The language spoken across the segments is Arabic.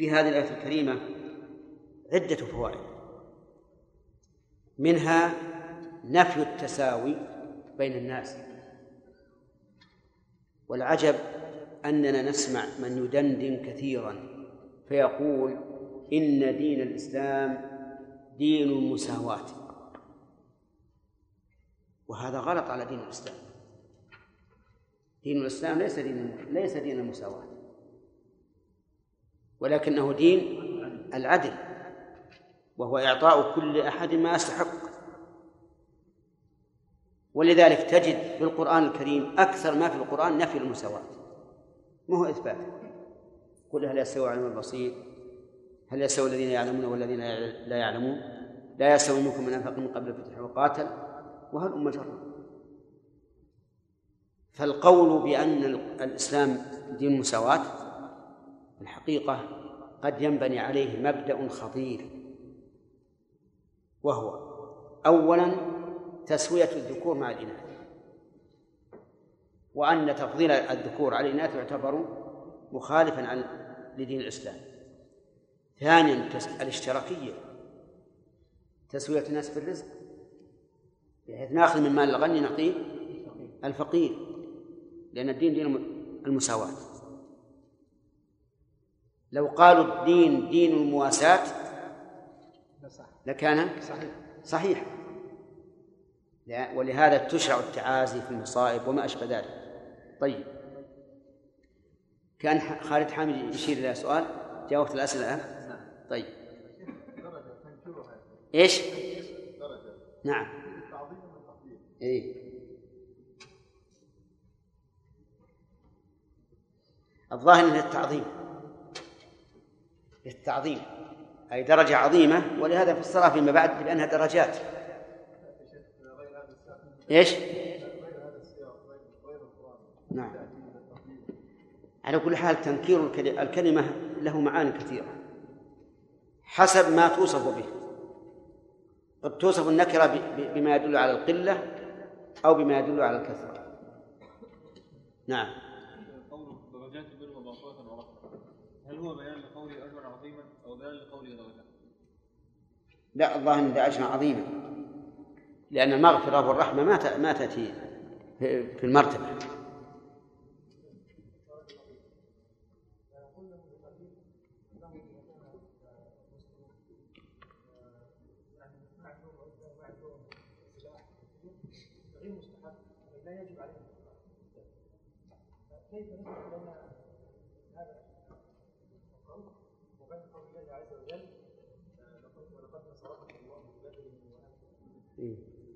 في هذه الآية الكريمة عدة فوائد. منها نفي التساوي بين الناس. والعجب أننا نسمع من يدندن كثيرا فيقول إن دين الإسلام دين المساواة. وهذا غلط على دين الإسلام. دين الإسلام ليس دين ليس دين المساواة. ولكنه دين العدل وهو إعطاء كل أحد ما يستحق. ولذلك تجد في القرآن الكريم أكثر ما في القرآن نفي المساواة. ما هو إثبات؟ قل هل يستوي علم البصير؟ هل يستوي الذين يعلمون والذين لا يعلمون؟ لا يستوي منكم من أنفق من قبل الفتح وقاتل؟ وهل أم جرة؟ فالقول بأن الإسلام دين مساواة الحقيقة قد ينبني عليه مبدأ خطير وهو أولا تسوية الذكور مع الإناث وأن تفضيل الذكور على الإناث يعتبر مخالفا عن لدين الإسلام. ثانيا الاشتراكية تسوية الناس في الرزق بحيث نأخذ من مال الغني نعطيه الفقير لأن الدين دين المساواة. لو قالوا الدين دين المواساة لكان صحيح. ولهذا تشرع التعازي في المصائب وما أشبه ذلك. طيب. كان خالد حامد يشير إلى سؤال؟ جاء وقت الأسئلة الآن؟ طيب. إيش؟ نعم. إيه. الظاهر أنه التعظيم. للتعظيم أي درجة عظيمة ولهذا فسرها فيما بعد بأنها درجات. إيش؟ نعم. على كل حال تنكير الكلمة له معاني كثيرة حسب ما توصف به. قد توصف النكرة بما يدل على القلة أو بما يدل على الكثرة. نعم درجات البر ورحمة هل هو بيان لقوله أجرا عظيما أو بيان لقوله درجات؟ لا الظاهر أن أجرا عظيما. لأن المغفرة والرحمة ما ما تأتي في المرتبة.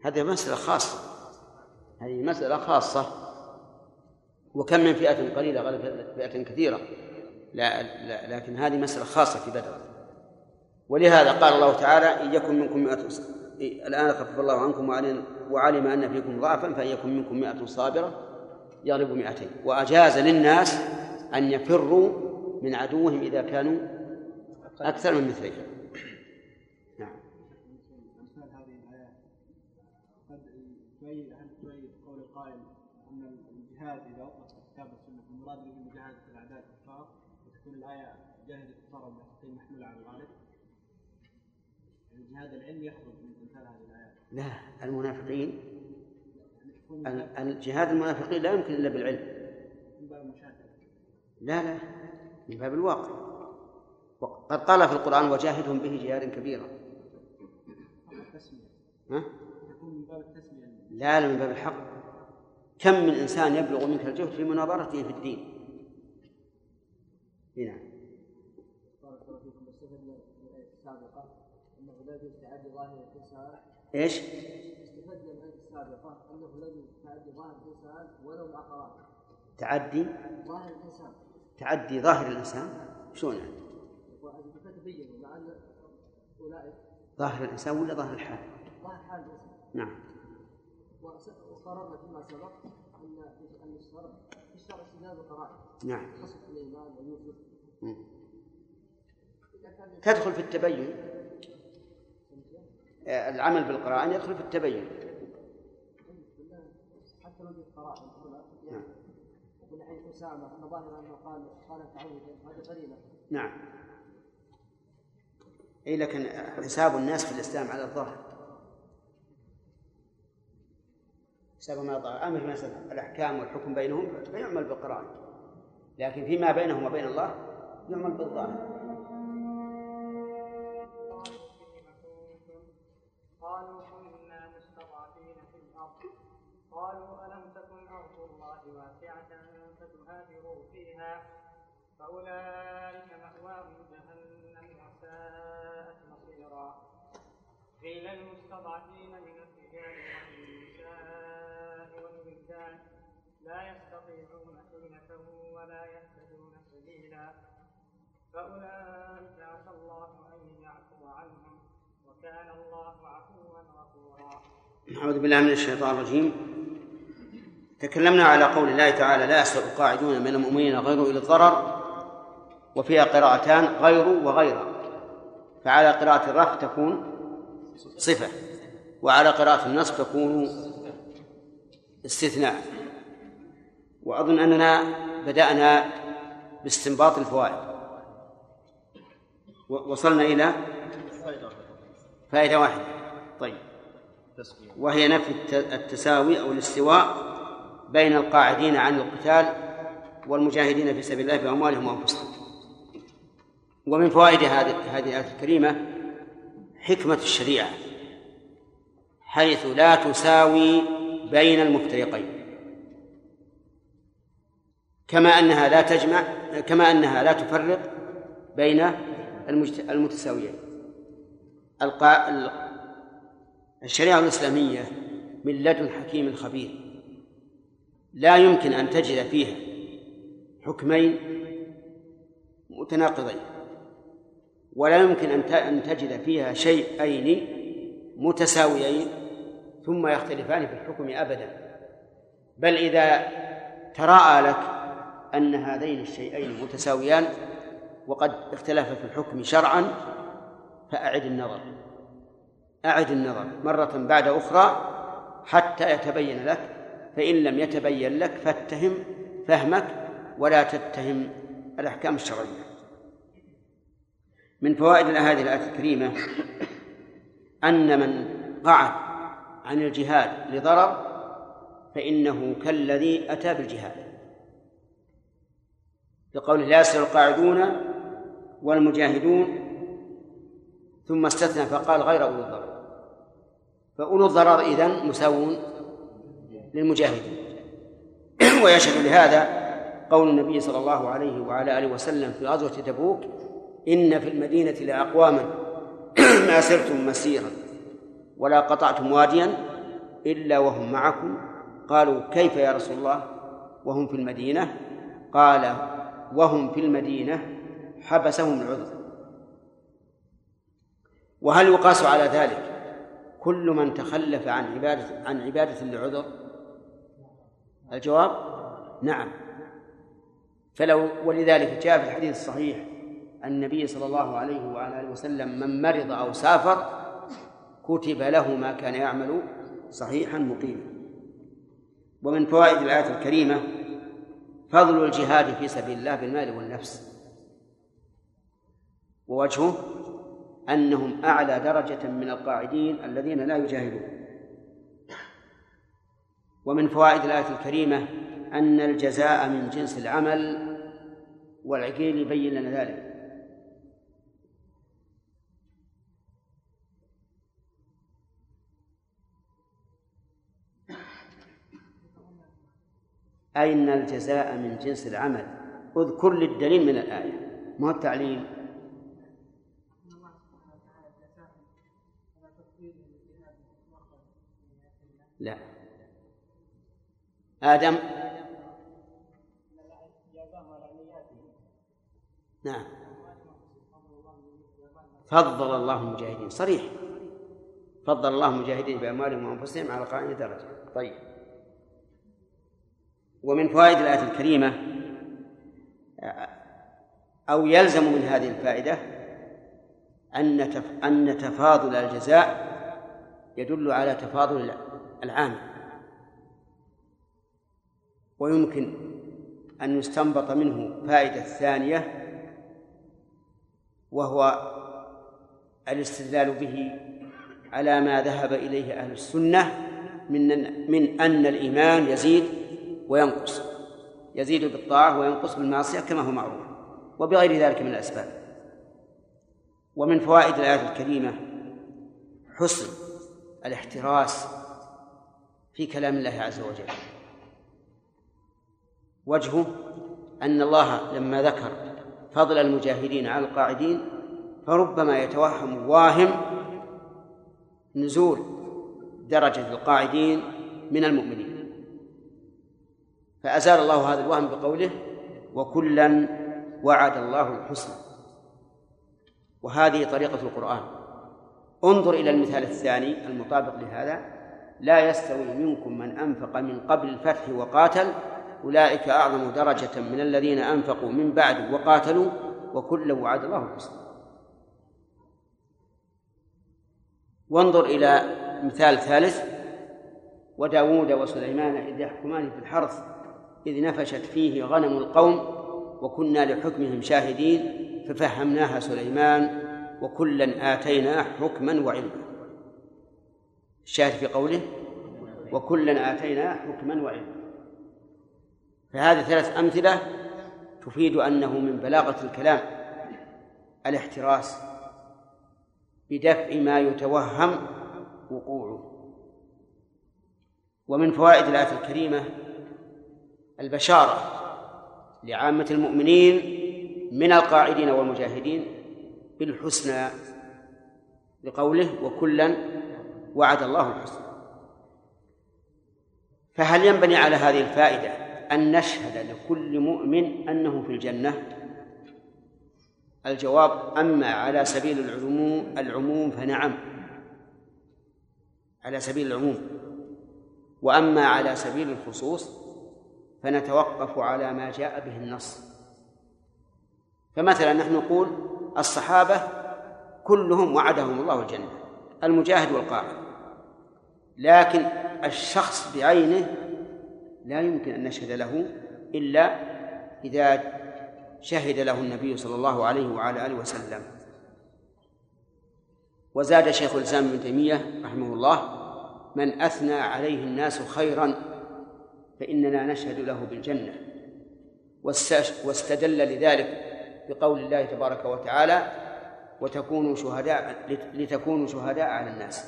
هذه مسألة خاصة. هذه مسألة خاصة. وكم من فئة قليلة غلبت فئة كثيرة. لا, لا لكن هذه مسألة خاصة في بدر. ولهذا قال الله تعالى إن يكن منكم مئة الآن خفف الله عنكم وعلم أن فيكم ضعفا فإن يكن منكم مئة صابرة يغلب مئتين. وأجاز للناس أن يفروا من عدوهم إذا كانوا أكثر من مثليهم هذا العلم يخرج من امثال هذه الآيات. لا المنافقين الجهاد المنافقين لا يمكن إلا بالعلم. من باب المشاهدة. لا لا من باب الواقع. قد قال في القرآن وجاهدهم به جهادا كبيرا. ها؟ من باب التسمية. لا لا من باب الحق. كم من إنسان يبلغ منك الجهد في مناظرته في الدين؟ نعم؟ استفدنا من السابقة أنه لم تعدي ظاهر الإنسان. ولو تعدي؟ ظاهر الإنسان. تعدي ظاهر الإنسان؟ شلون يعني؟ فتبين مع أن أولئك ظاهر الإنسان ولا ظاهر الحال؟ ظاهر حال الإنسان. نعم. وقررنا فيما سبق أن أن الشرع في الشرع استدلال القرائن. نعم. سليمان ويوسف تدخل في التبين. العمل بالقرائن يدخل في التبين. حتى لو القرائن نعم. ومن حيث أسامة أن ظاهر أنه قال قال تعوذ نعم. أي لكن حساب الناس في الإسلام على الظاهر. حسابهم على الظاهر أما في مسألة الأحكام والحكم بينهم فيعمل بالقرآن. لكن فيما بينهم وبين الله يعمل بالظاهر. قالوا كنا مستضعفين في الأرض. قالوا ألم تكن أرض الله واسعة فتهاجروا فيها؟ فأولئك مأواهم جهنم وساءت مصيرا. قيل المستضعفين من الرجال لا يستطيعون حيلة ولا يهتدون سبيلا. فأولئك عسى الله أن يعفو عنهم وكان الله عفوا غفورا. أعوذ بالله من الشيطان الرجيم. تكلمنا على قول الله تعالى لا يسأل القاعدون من المؤمنين غير إلى الضرر وفيها قراءتان غير وغير فعلى قراءة الرفع تكون صفة وعلى قراءة النصب تكون استثناء. وأظن أننا بدأنا باستنباط الفوائد. وصلنا إلى فائدة واحدة. طيب. وهي نفي التساوي أو الاستواء بين القاعدين عن القتال والمجاهدين في سبيل الله بأموالهم وأنفسهم. ومن فوائد هذه هذه الآية الكريمة حكمة الشريعة حيث لا تساوي بين المفترقين. كما أنها لا تجمع كما أنها لا تفرق بين المتساويين. الشريعة الإسلامية من لدن حكيم خبير. لا يمكن أن تجد فيها حكمين متناقضين. ولا يمكن أن تجد فيها شيئين متساويين ثم يختلفان في الحكم أبدا. بل إذا تراءى لك أن هذين الشيئين متساويان وقد اختلف في الحكم شرعا فأعد النظر. أعد النظر مرة بعد أخرى حتى يتبين لك فإن لم يتبين لك فاتهم فهمك ولا تتهم الأحكام الشرعية. من فوائد هذه الآية الكريمة أن من قعد عن الجهاد لضرر فإنه كالذي أتى بالجهاد. لقول لا يسر القاعدون والمجاهدون ثم استثنى فقال غير أولي الضرر. فأولو الضرر إذن مساوون للمجاهدين. ويشهد لهذا قول النبي صلى الله عليه وعلى آله وسلم في غزوة تبوك إن في المدينة لأقواما ما سرتم مسيرا ولا قطعتم واديا إلا وهم معكم. قالوا كيف يا رسول الله؟ وهم في المدينة؟ قال وهم في المدينة حبسهم العذر. وهل يقاس على ذلك كل من تخلف عن عبادة عن عبادة لعذر الجواب نعم. فلو ولذلك جاء في الحديث الصحيح النبي صلى الله عليه وعلى آله وسلم من مرض أو سافر كتب له ما كان يعمل صحيحا مقيما. ومن فوائد الآية الكريمة فضل الجهاد في سبيل الله بالمال والنفس. ووجهه أنهم أعلى درجة من القاعدين الذين لا يجاهدون. ومن فوائد الآية الكريمة أن الجزاء من جنس العمل والعقيل يبين لنا ذلك. أين الجزاء من جنس العمل؟ أذكر لي الدليل من الآية. ما هو التعليل؟ لا. آدم. نعم. فضل الله المجاهدين. صريح. فضل الله المجاهدين بأموالهم وأنفسهم على قائم درجة. طيب. ومن فوائد الآية الكريمة أو يلزم من هذه الفائدة أن أن تفاضل الجزاء يدل على تفاضل العام. ويمكن أن يستنبط منه فائدة ثانية وهو الاستدلال به على ما ذهب إليه أهل السنة من من أن الإيمان يزيد وينقص. يزيد بالطاعة وينقص بالمعصية كما هو معروف وبغير ذلك من الأسباب. ومن فوائد الآية الكريمة حسن الاحتراس في كلام الله عز وجل. وجهه أن الله لما ذكر فضل المجاهدين على القاعدين فربما يتوهم واهم نزول درجة القاعدين من المؤمنين. فأزال الله هذا الوهم بقوله وكلا وعد الله الحسنى. وهذه طريقة القرآن. انظر إلى المثال الثاني المطابق لهذا. لا يستوي منكم من أنفق من قبل الفتح وقاتل. أولئك أعظم درجة من الذين أنفقوا من بعد وقاتلوا وكلا وعد الله الحسنى. وانظر إلى مثال ثالث. وداود وسليمان إذ يحكمان في الحرث. إذ نفشت فيه غنم القوم وكنا لحكمهم شاهدين ففهمناها سليمان وكلا آتينا حكما وعلما. الشاهد في قوله وكلا آتينا حكما وعلما. فهذه ثلاث أمثلة تفيد أنه من بلاغة الكلام الاحتراس بدفع ما يتوهم وقوعه. ومن فوائد الآية الكريمة البشارة لعامة المؤمنين من القاعدين والمجاهدين بالحسنى لقوله وكلا وعد الله الحسنى. فهل ينبني على هذه الفائدة أن نشهد لكل مؤمن أنه في الجنة؟ الجواب أما على سبيل العموم العموم فنعم. على سبيل العموم. وأما على سبيل الخصوص فنتوقف على ما جاء به النص. فمثلا نحن نقول الصحابة كلهم وعدهم الله الجنة المجاهد والقاعد لكن الشخص بعينه لا يمكن أن نشهد له إلا إذا شهد له النبي صلى الله عليه وعلى آله وسلم. وزاد شيخ الإسلام ابن تيمية رحمه الله من أثنى عليه الناس خيرا فإننا نشهد له بالجنة. واستدل لذلك بقول الله تبارك وتعالى وتكونوا شهداء لتكونوا شهداء على الناس.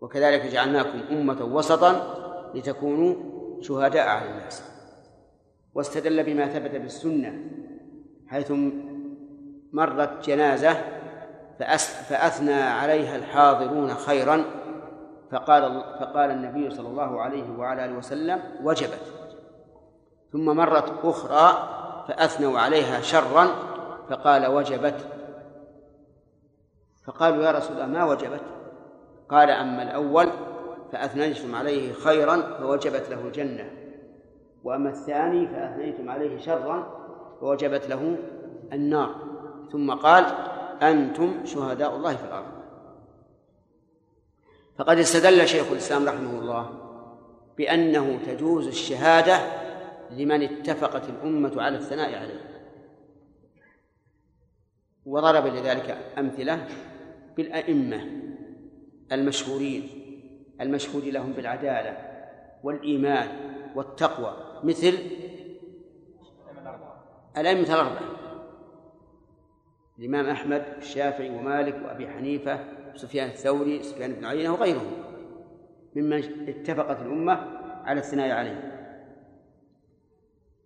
وكذلك جعلناكم أمة وسطا لتكونوا شهداء على الناس. واستدل بما ثبت بالسنة حيث مرت جنازة فأثنى عليها الحاضرون خيرا فقال فقال النبي صلى الله عليه وعلى آله وسلم وجبت. ثم مرت أخرى فأثنوا عليها شرا فقال وجبت. فقالوا يا رسول الله ما وجبت؟ قال أما الأول فأثنيتم عليه خيرا فوجبت له الجنة. وأما الثاني فأثنيتم عليه شرا فوجبت له النار. ثم قال أنتم شهداء الله في الأرض. فقد استدل شيخ الإسلام رحمه الله بأنه تجوز الشهادة لمن اتفقت الأمة على الثناء عليه. وضرب لذلك أمثلة بالأئمة المشهورين المشهود لهم بالعدالة والإيمان والتقوى مثل الأئمة الأربعة الإمام أحمد الشافعي ومالك وأبي حنيفة سفيان الثوري سفيان بن عيينة وغيرهم ممن اتفقت الأمة على الثناء عليه.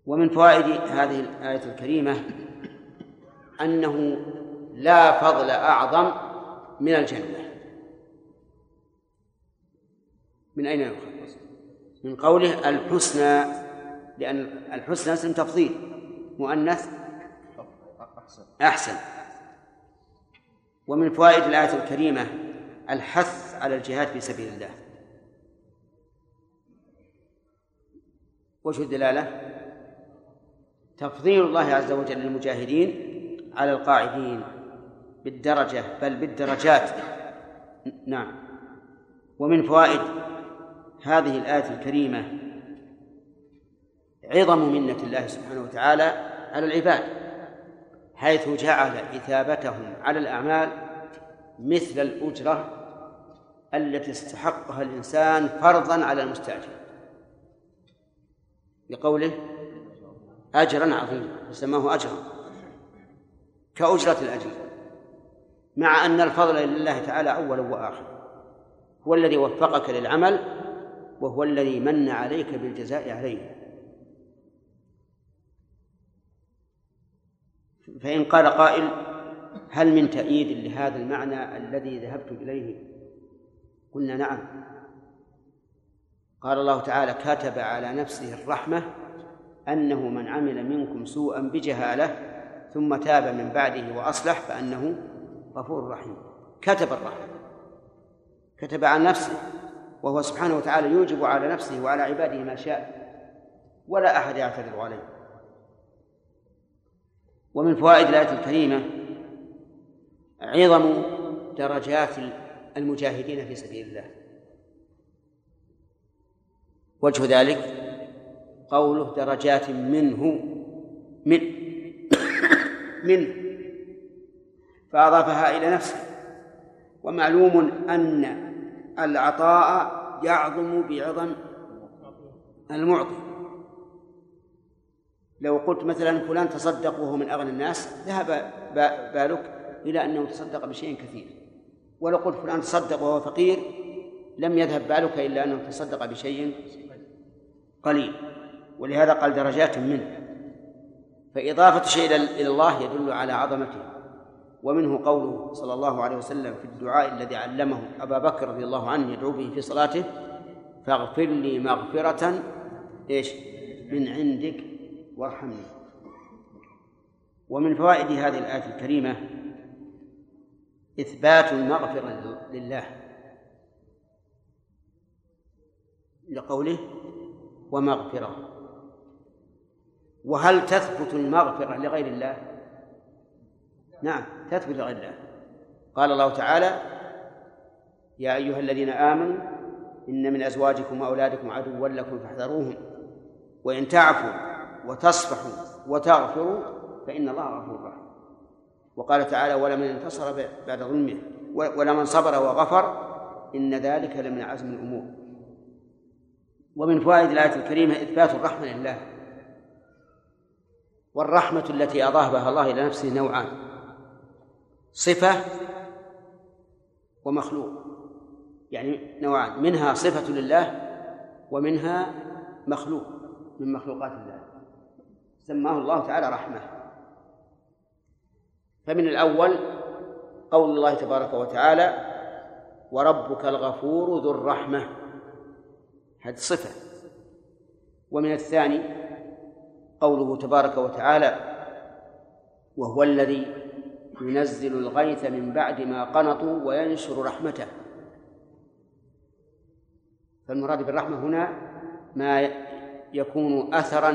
ومن فوائد هذه الآية الكريمة أنه لا فضل أعظم من الجنة. من أين يؤخذ؟ من قوله الحسنى لأن الحسنى اسم تفضيل مؤنث أحسن. ومن فوائد الآية الكريمة الحث على الجهاد في سبيل الله. وجه الدلالة؟ تفضيل الله عز وجل للمجاهدين على القاعدين بالدرجة بل بالدرجات. نعم. ومن فوائد هذه الآية الكريمة عظم منة الله سبحانه وتعالى على العباد. حيث جعل إثابتهم على الأعمال مثل الأجرة التي استحقها الإنسان فرضا على المستأجر. بقوله أجرا عظيما سماه أجرا كأجرة الأجر مع أن الفضل لله تعالى أول وآخر هو الذي وفقك للعمل وهو الذي من عليك بالجزاء عليه. فإن قال قائل هل من تأييد لهذا المعنى الذي ذهبت إليه؟ قلنا نعم. قال الله تعالى كتب على نفسه الرحمة أنه من عمل منكم سوءا بجهالة ثم تاب من بعده وأصلح فأنه غفور رحيم. كتب الرحمة. كتب عن نفسه وهو سبحانه وتعالى يوجب على نفسه وعلى عباده ما شاء ولا أحد يعترض عليه. ومن فوائد الآية الكريمة عظم درجات المجاهدين في سبيل الله. وجه ذلك قوله درجات منه من منه. فأضافها إلى نفسه. ومعلوم أن العطاء يعظم بعظم المعطي. لو قلت مثلا فلان تصدق وهو من أغنى الناس ذهب بالك إلى أنه تصدق بشيء كثير. ولو قلت فلان تصدق وهو فقير لم يذهب بالك إلا أنه تصدق بشيء قليل. ولهذا قال درجات منه. فإضافة شيء إلى الله يدل على عظمته. ومنه قوله صلى الله عليه وسلم في الدعاء الذي علمه أبا بكر رضي الله عنه يدعو به في صلاته فاغفر لي مغفرة إيش؟ من عندك وارحمني. ومن فوائد هذه الآية الكريمة إثبات المغفرة لله لقوله ومغفرة. وهل تثبت المغفرة لغير الله؟ نعم تثبت لغير الله. قال الله تعالى يا أيها الذين آمنوا إن من أزواجكم وأولادكم عدوا لكم فاحذروهم وإن تعفوا وتصفحوا وتغفروا فإن الله غفور رحيم. وقال تعالى ولمن انتصر بعد ظلمه ولمن صبر وغفر إن ذلك لمن عزم الأمور. ومن فوائد الآية الكريمة إثبات الرحمة لله. والرحمة التي أضافها الله إلى نفسه نوعان صفة ومخلوق. يعني نوعان منها صفة لله ومنها مخلوق من مخلوقات الله. سماه الله تعالى رحمة. فمن الأول قول الله تبارك وتعالى وربك الغفور ذو الرحمة هذه صفة. ومن الثاني قوله تبارك وتعالى وهو الذي ينزل الغيث من بعد ما قنطوا وينشر رحمته فالمراد بالرحمة هنا ما يكون أثرا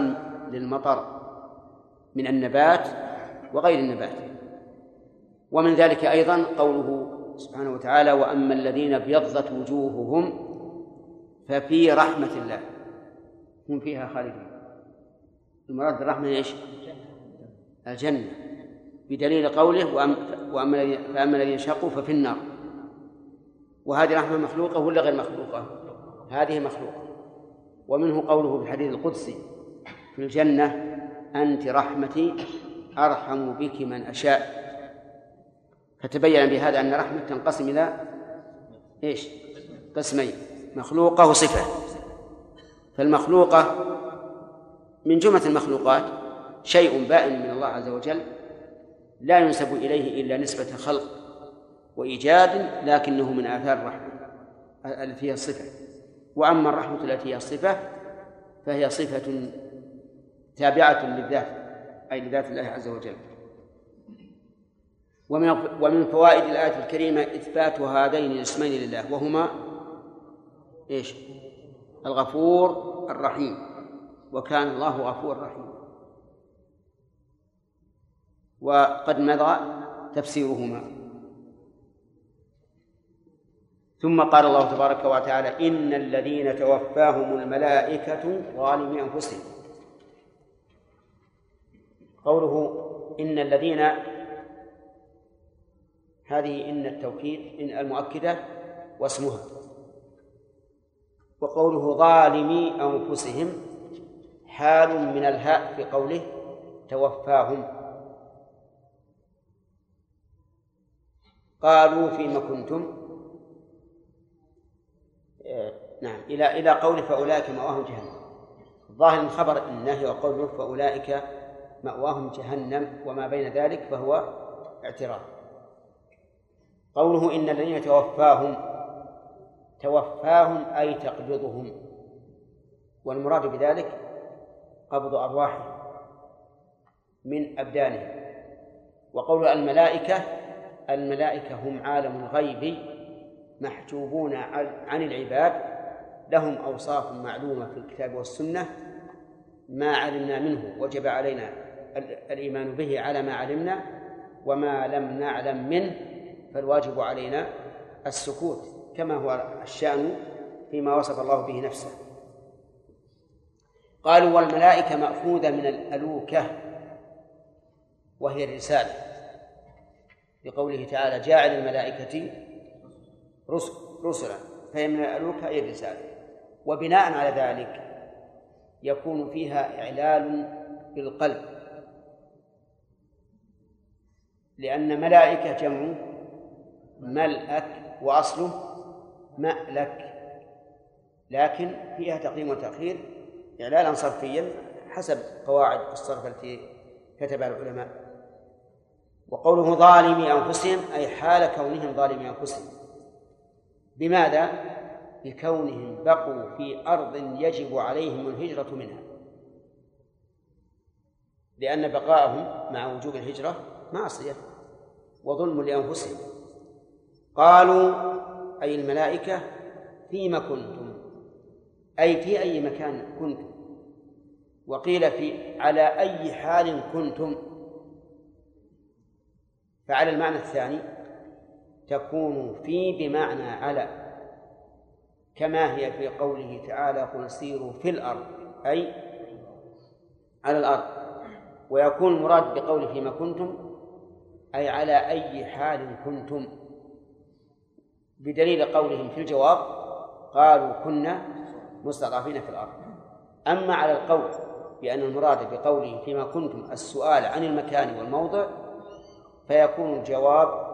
للمطر. من النبات وغير النبات. ومن ذلك أيضا قوله سبحانه وتعالى وأما الذين ابيضت وجوههم ففي رحمة الله. هم فيها خالدون المراد بالرحمة إيش؟ الجنة. بدليل قوله وأما فأما الذين شقوا ففي النار. وهذه رحمة مخلوقة ولا غير مخلوقة؟ هذه مخلوقة. ومنه قوله في الحديث القدسي في الجنة أنت رحمتي أرحم بك من أشاء. فتبين بهذا أن رحمة تنقسم إلى إيش؟ قسمين مخلوقة وصفة. فالمخلوقة من جملة المخلوقات شيء بائن من الله عز وجل لا ينسب إليه إلا نسبة خلق وإيجاد لكنه من آثار الرحمة التي هي الصفة. وأما الرحمة التي هي الصفة فهي صفة تابعة للذات أي لذات الله عز وجل. ومن ومن فوائد الآية الكريمة إثبات هذين الاسمين لله وهما إيش؟ الغفور الرحيم. وكان الله غفور رحيم وقد مضى تفسيرهما. ثم قال الله تبارك وتعالى إن الذين توفاهم الملائكة ظالمي أنفسهم. قوله إن الذين هذه إن التوكيد إن المؤكدة واسمها وقوله ظالمي أنفسهم حال من الهاء في قوله توفاهم قالوا فيما كنتم آه، نعم إلى إلى قوله فأولئك مأواهم جهنم. ظاهر الخبر النهي وقوله فأولئك مأواهم جهنم وما بين ذلك فهو اعتراف. قوله إن الذين توفاهم توفاهم أي تقبضهم. والمراد بذلك قبض أرواحهم من أبدانهم. وقول الملائكة الملائكة هم عالم الغيب محجوبون عن العباد لهم أوصاف معلومة في الكتاب والسنة ما علمنا منه وجب علينا الإيمان به على ما علمنا وما لم نعلم منه فالواجب علينا السكوت كما هو الشأن فيما وصف الله به نفسه. قالوا والملائكة مأخوذة من الألوكة وهي الرسالة. لقوله تعالى جاعل الملائكة رسلا. فهي من الألوكة أي الرسالة. وبناء على ذلك يكون فيها إعلال بالقلب. لأن ملائكة جمع ملأك وأصله مألك. لكن فيها تقديم وتأخير إعلالا صرفيا حسب قواعد الصرف التي كتبها العلماء. وقوله ظالمي أنفسهم أي حال كونهم ظالمي أنفسهم. بماذا؟ بكونهم بقوا في أرض يجب عليهم الهجرة منها. لأن بقاءهم مع وجوب الهجرة معصية. وظلم لأنفسهم. قالوا أي الملائكة فيما كنتم؟ أي في أي مكان كنتم؟ وقيل في على أي حال كنتم؟ فعلى المعنى الثاني تكون في بمعنى على كما هي في قوله تعالى قل سيروا في الأرض أي على الأرض. ويكون المراد بقوله فيما كنتم أي على أي حال كنتم. بدليل قولهم في الجواب قالوا كنا مستضعفين في الأرض. أما على القول بأن المراد بقوله فيما كنتم السؤال عن المكان والموضع فيكون الجواب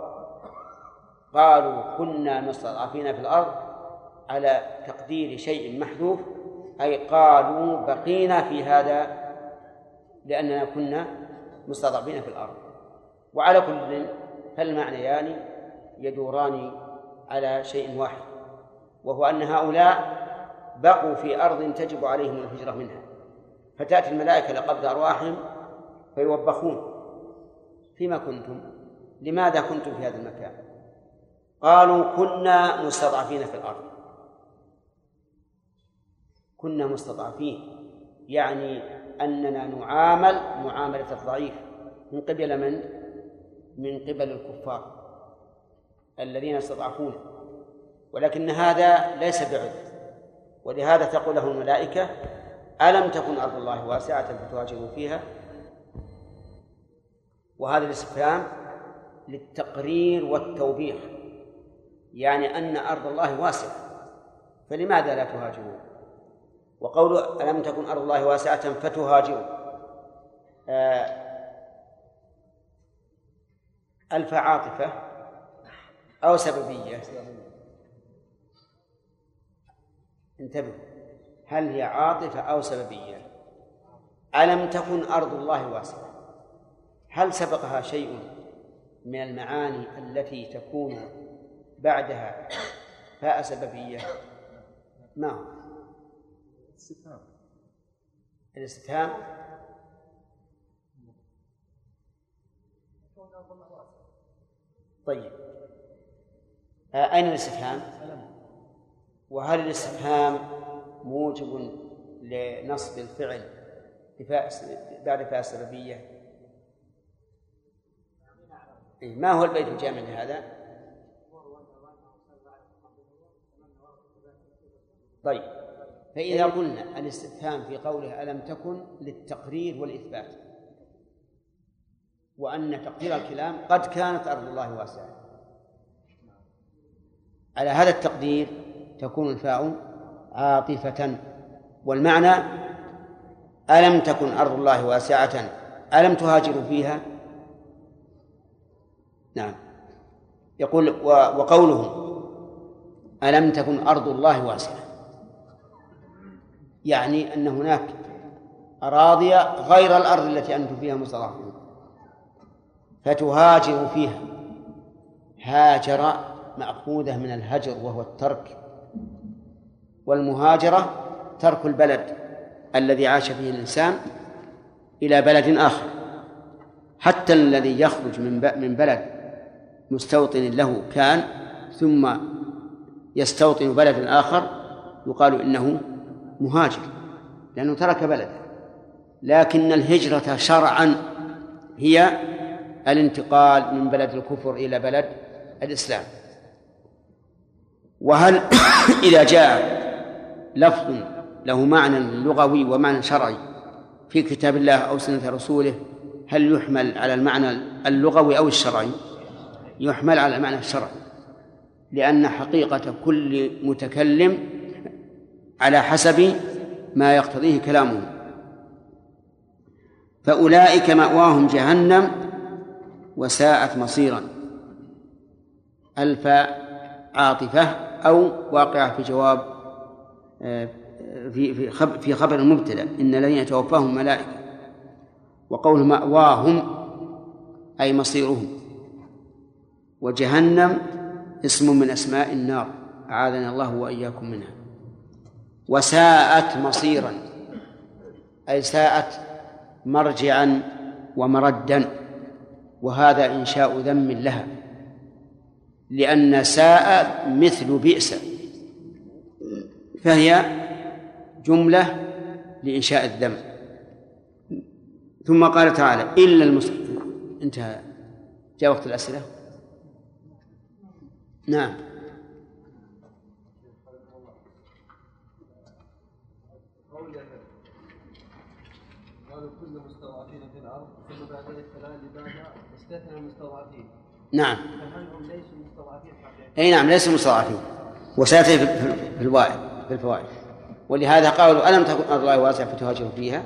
قالوا كنا مستضعفين في الأرض على تقدير شيء محذوف أي قالوا بقينا في هذا لأننا كنا مستضعفين في الأرض. وعلى كل فالمعنيان يدوران على شيء واحد وهو أن هؤلاء بقوا في أرض تجب عليهم الهجرة منها فتأتي الملائكة لقبض أرواحهم فيوبخون. فيما كنتم؟ لماذا كنتم في هذا المكان؟ قالوا كنا مستضعفين في الأرض. كنا مستضعفين يعني أننا نعامل معاملة الضعيف. من قبل من؟ من قبل الكفار الذين يستضعفون ولكن هذا ليس بعذر ولهذا تقول له الملائكة ألم تكن أرض الله واسعة فتهاجروا فيها؟ وهذا الاستفهام للتقرير والتوبيخ يعني أن أرض الله واسعة فلماذا لا تهاجرون؟ وقول ألم تكن أرض الله واسعة فتهاجروا آه ألف عاطفة أو سببية. انتبهوا هل هي عاطفة أو سببية؟ ألم تكن أرض الله واسعة؟ هل سبقها شيء من المعاني التي تكون بعدها فاء سببية؟ ما هو؟ الاستفهام؟ طيب آه، أين الاستفهام؟ وهل الاستفهام موجب لنصب الفعل بعد فاء السببية؟ إيه، ما هو البيت الجامع لهذا؟ طيب فإذا قلنا الاستفهام في قوله ألم تكن للتقرير والإثبات وأن تقدير الكلام قد كانت أرض الله واسعة. على هذا التقدير تكون الفاء عاطفة. والمعنى ألم تكن أرض الله واسعة؟ ألم تهاجروا فيها؟ نعم. يقول وقوله ألم تكن أرض الله واسعة؟ يعني أن هناك أراضي غير الأرض التي أنتم فيها مستضعفون فتهاجر فيها. هاجر مأخوذة من الهجر وهو الترك. والمهاجرة ترك البلد الذي عاش فيه الإنسان إلى بلد آخر. حتى الذي يخرج من من بلد مستوطن له كان ثم يستوطن بلد آخر يقال إنه مهاجر لأنه ترك بلده. لكن الهجرة شرعا هي الانتقال من بلد الكفر إلى بلد الإسلام. وهل إذا جاء لفظ له معنى لغوي ومعنى شرعي في كتاب الله أو سنة رسوله هل يحمل على المعنى اللغوي أو الشرعي؟ يحمل على المعنى الشرعي لأن حقيقة كل متكلم على حسب ما يقتضيه كلامه. فأولئك مأواهم جهنم وساءت مصيرا. الفاء عاطفة أو واقعة في جواب آه، في في خبر المبتدأ. إن الذين يتوفاهم ملائكة وقول مأواهم أي مصيرهم. وجهنم اسم من أسماء النار أعاذنا الله وإياكم منها. وساءت مصيرا أي ساءت مرجعا ومردا. وهذا إنشاء ذم لها لأن ساء مثل بئس. فهي جملة لإنشاء الذم. ثم قال تعالى إلا المسلمين انتهى. جاء وقت الأسئلة؟ نعم قالوا كل مستضعفين في الأرض ثم بعد ذلك المستضعفين نعم. فهل هم ليسوا مستضعفين إي نعم ليسوا مستضعفين. وسيأتي في الفوائد في الفوائد. ولهذا قالوا ألم تكن أرض الله واسعة فتهاجروا فيها؟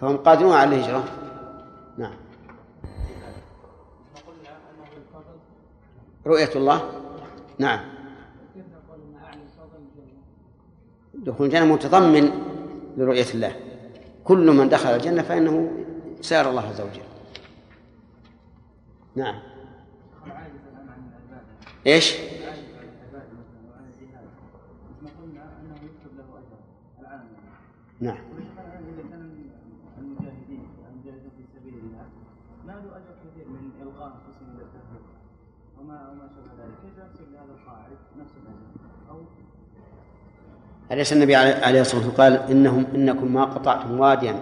فهم قادرون على الهجرة. نعم. رؤية الله؟ نعم. دخول الجنة متضمن لرؤية الله. كل من دخل الجنة فإنه سار الله عز وجل. نعم. إيش؟ نعم. أليس النبي عليه الصلاة والسلام قال إنهم إنكم ما قطعتم واديا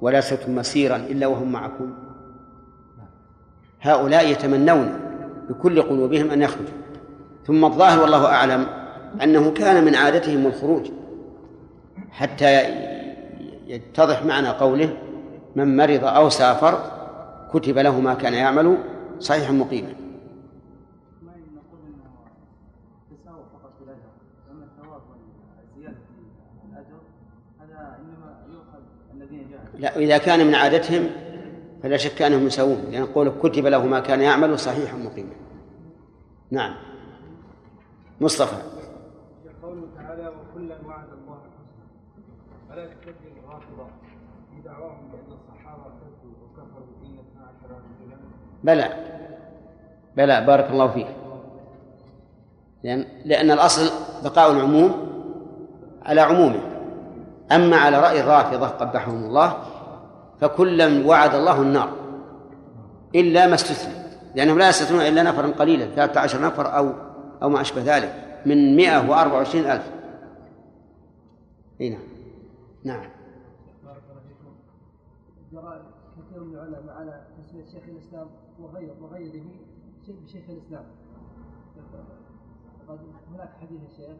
ولا سرتم مسيرا إلا وهم معكم؟ هؤلاء يتمنون بكل قلوبهم أن يخرجوا. ثم الظاهر والله أعلم أنه كان من عادتهم الخروج. حتى يتضح معنى قوله من مرض أو سافر كتب له ما كان يعمل صحيحا مقيما لا إذا كان من عادتهم فلا شك أنهم يساوون لأن قول كتب له ما كان يعمل صحيح مقيما نعم. مصطفى. قوله تعالى وكلا وعد الله ألا تكذب الرافضة في دعواهم بأن الصحابة كذبوا وكفروا إن 12 رجلا؟ بلى. بلى بارك الله فيك. لأن لأن الأصل بقاء العموم على عمومه. أما على رأي الرافضة قبحهم الله فكلا وعد الله النار إلا ما استثنى لأنهم لا يستثنون إلا نفرا قليلا 13 نفر أو أو ما أشبه ذلك من 124 ألف. نعم. نعم. جرى كثير من العلماء على تسمية شيخ الإسلام وغيره وغيره بشيخ الإسلام. هناك حديث الشيخ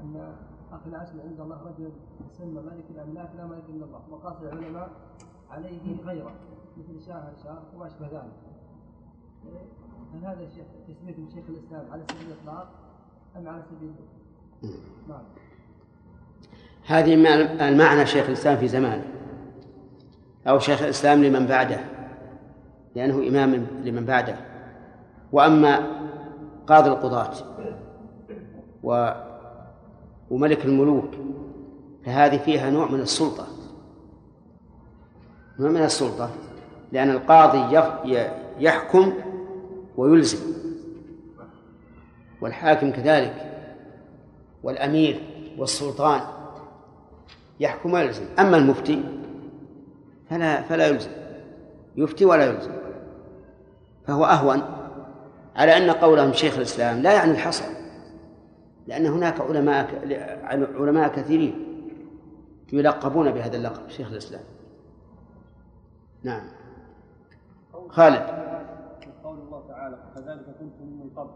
أن أخي العسل عند الله رجل يسمى ملك الأملاك لا ملك إلا الله وقاس العلماء عليه غيره مثل شاة شاة وما أشبه ذلك. هل هذا الشيخ تسميته شيخ الإسلام على سبيل الإطلاق أم على سبيل نعم. هذه مع- المعنى شيخ الإسلام في زمانه أو شيخ الإسلام لمن بعده لأنه إمام لمن بعده. وأما قاضي القضاة و وملك الملوك فهذه فيها نوع من السلطة. نوع من السلطة؟ لأن القاضي يحكم ويلزم. والحاكم كذلك. والأمير والسلطان يحكم ويلزم. أما المفتي فلا فلا يلزم. يفتي ولا يلزم. فهو أهون على أن قولهم شيخ الإسلام لا يعني الحصر لأن هناك علماء علماء كثيرين يلقبون بهذا اللقب شيخ الإسلام. نعم. خالد. قول الله تعالى كذلك كنتم من قبل.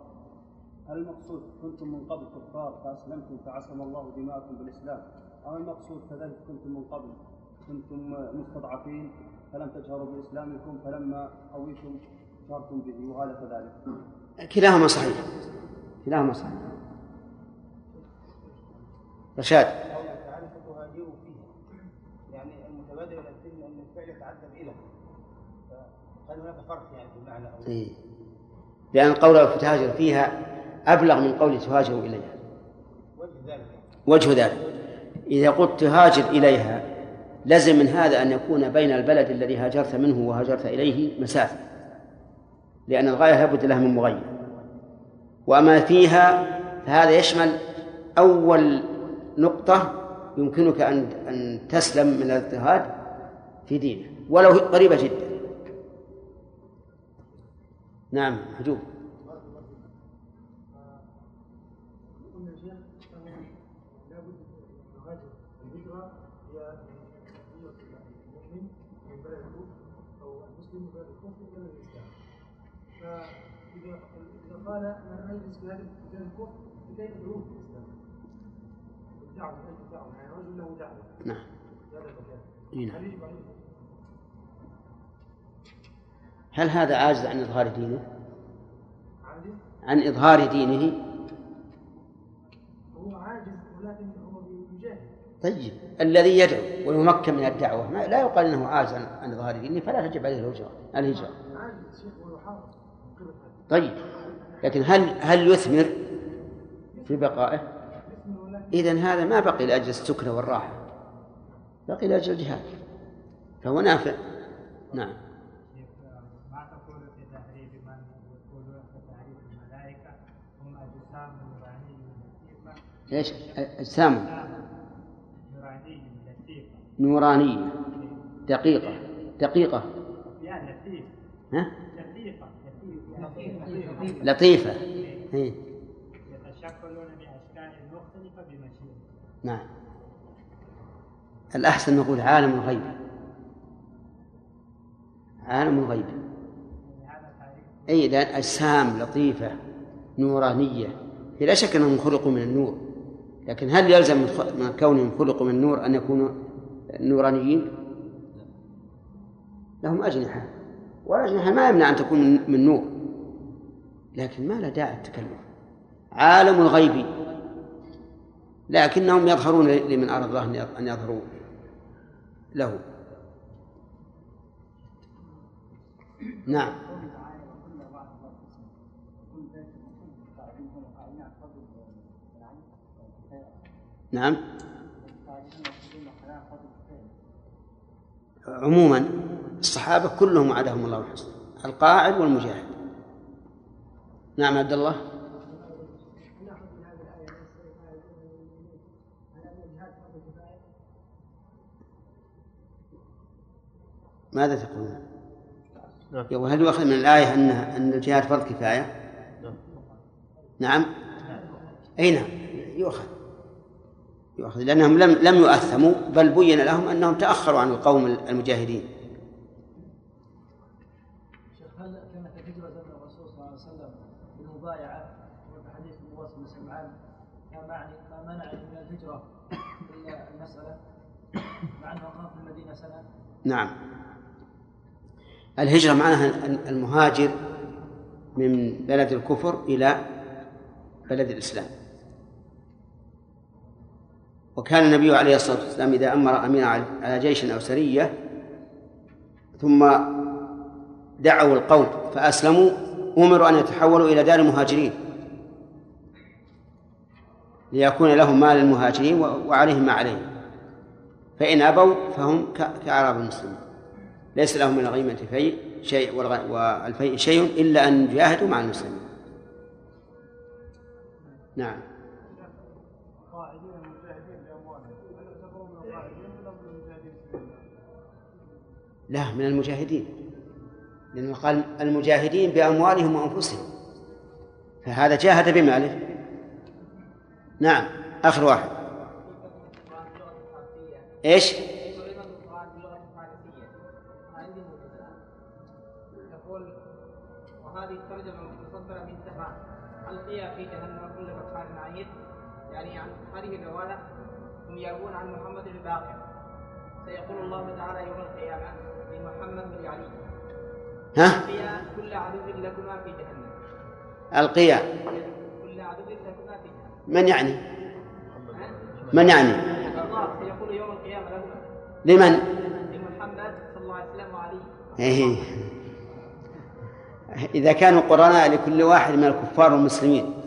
هل المقصود كنتم من قبل كفار فأسلمتم فعصم الله دماءكم بالإسلام؟ أو المقصود كذلك كنتم من قبل؟ كنتم مستضعفين فلم تجهروا بإسلامكم فلما قويتم جهرتم به وهذا كذلك. كلاهما صحيح. كلاهما صحيح. رشاد قوله تعالى فتهاجروا فيها إلى الذهن ان الفعل إلى هناك فرق يعني في المعنى أو إيه. لأن قوله فتهاجر فيها أبلغ من قول تهاجر إليها. وجه ذلك. وجه ذلك. إذا قلت تهاجر إليها لزم من هذا أن يكون بين البلد الذي هاجرت منه وهاجرت إليه مسافة. لأن الغاية لابد لها من مغير وأما فيها فهذا يشمل أول نقطة يمكنك أن أن تسلم من الاضطهاد في دينه ولو قريبة جدا نعم إذا قال أنا أجلس في بلاد الكفر فكيف أدعوه في الإسلام؟ الدعوة يعني رجل له دعوة نعم هذا نعم. هل هذا عاجز عن إظهار دينه؟ عاجز؟ عن إظهار دينه هو عاجز ولكن هو بيجاهد طيب الذي يدعو ويمكن من الدعوة ما لا يقال أنه عاجز عن إظهار دينه فلا تجب عليه الهجرة الهجرة عاجز شيخ ويحارب طيب لكن هل هل يثمر في بقائه؟ إذا هذا ما بقي لأجل السكنة والراحة بقي لأجل الجهاد. فهو نافع. نعم. ما تقول في تحريف من يقولون في تحريف الملائكة؟ هم أجسام نورانية لطيفة. إيش؟ أجسام. نورانية دقيقة. دقيقة. ها؟ لطيفة. لطيفة. لطيفة إيه. يتشكلون بأشكال مختلفة بمشيئة نعم. الأحسن نقول عالم الغيب. عالم الغيب. أي لأن أجسام لطيفة نورانية هي لا شك أنهم خلقوا من النور. لكن هل يلزم من كونهم خلقوا من النور أن يكونوا نورانيين؟ لهم أجنحة. والأجنحة ما يمنع أن تكون من- نور. لكن ما له داعي التكلف عالم الغيب. لكنهم يظهرون لمن أراد الله أن يظ- أن يظهروا له. نعم. نعم. عموما الصحابة كلهم وعدهم الله الحسنى القاعد والمجاهد. نعم عبد الله. ماذا تقولون؟ وهل يؤخذ من الآية أن أن الجهاد فرض كفاية؟ نعم. أي نعم. يؤخذ. يؤخذ. لأنهم لم لم يؤثموا بل بين لهم أنهم تأخروا عن القوم المجاهدين. شيخ هل كانت الهجرة زمن الرسول صلى الله عليه وسلم بالمبايعة وفي حديث النواس بن سمعان ما منع من الهجرة إلا المسألة مع أنه قام في المدينة سنة؟ نعم. الهجرة معناها المهاجر من بلد الكفر إلى بلد الإسلام. وكان النبي عليه الصلاة والسلام إذا أمر أميرا على جيش أو سرية ثم دعوا القوم فأسلموا أمروا أن يتحولوا إلى دار المهاجرين ليكون لهم مال المهاجرين وعليهم ما عليهم. فإن أبوا فهم كأعراب المسلمين. ليس لهم من الغيمة فيء شيء والفيء شيء إلا أن يجاهدوا مع المسلمين. نعم. في؟ لا من المجاهدين. لأنه قال المجاهدين بأموالهم وأنفسهم. فهذا جاهد بماله. نعم آخر واحد. إيش؟ يروون عن محمد الباقر سيقول الله تعالى يوم القيامة لمحمد بن علي ها؟ ألقيا كل عدو لكما في جهنم ألقيا كل عدو لكما في جهنم من يعني؟ من يعني؟ الله سيقول يوم القيامة لهما لمن؟ لمحمد صلى الله عليه وسلم وعلي إيه. إذا كانوا قرناء لكل واحد من الكفار والمسلمين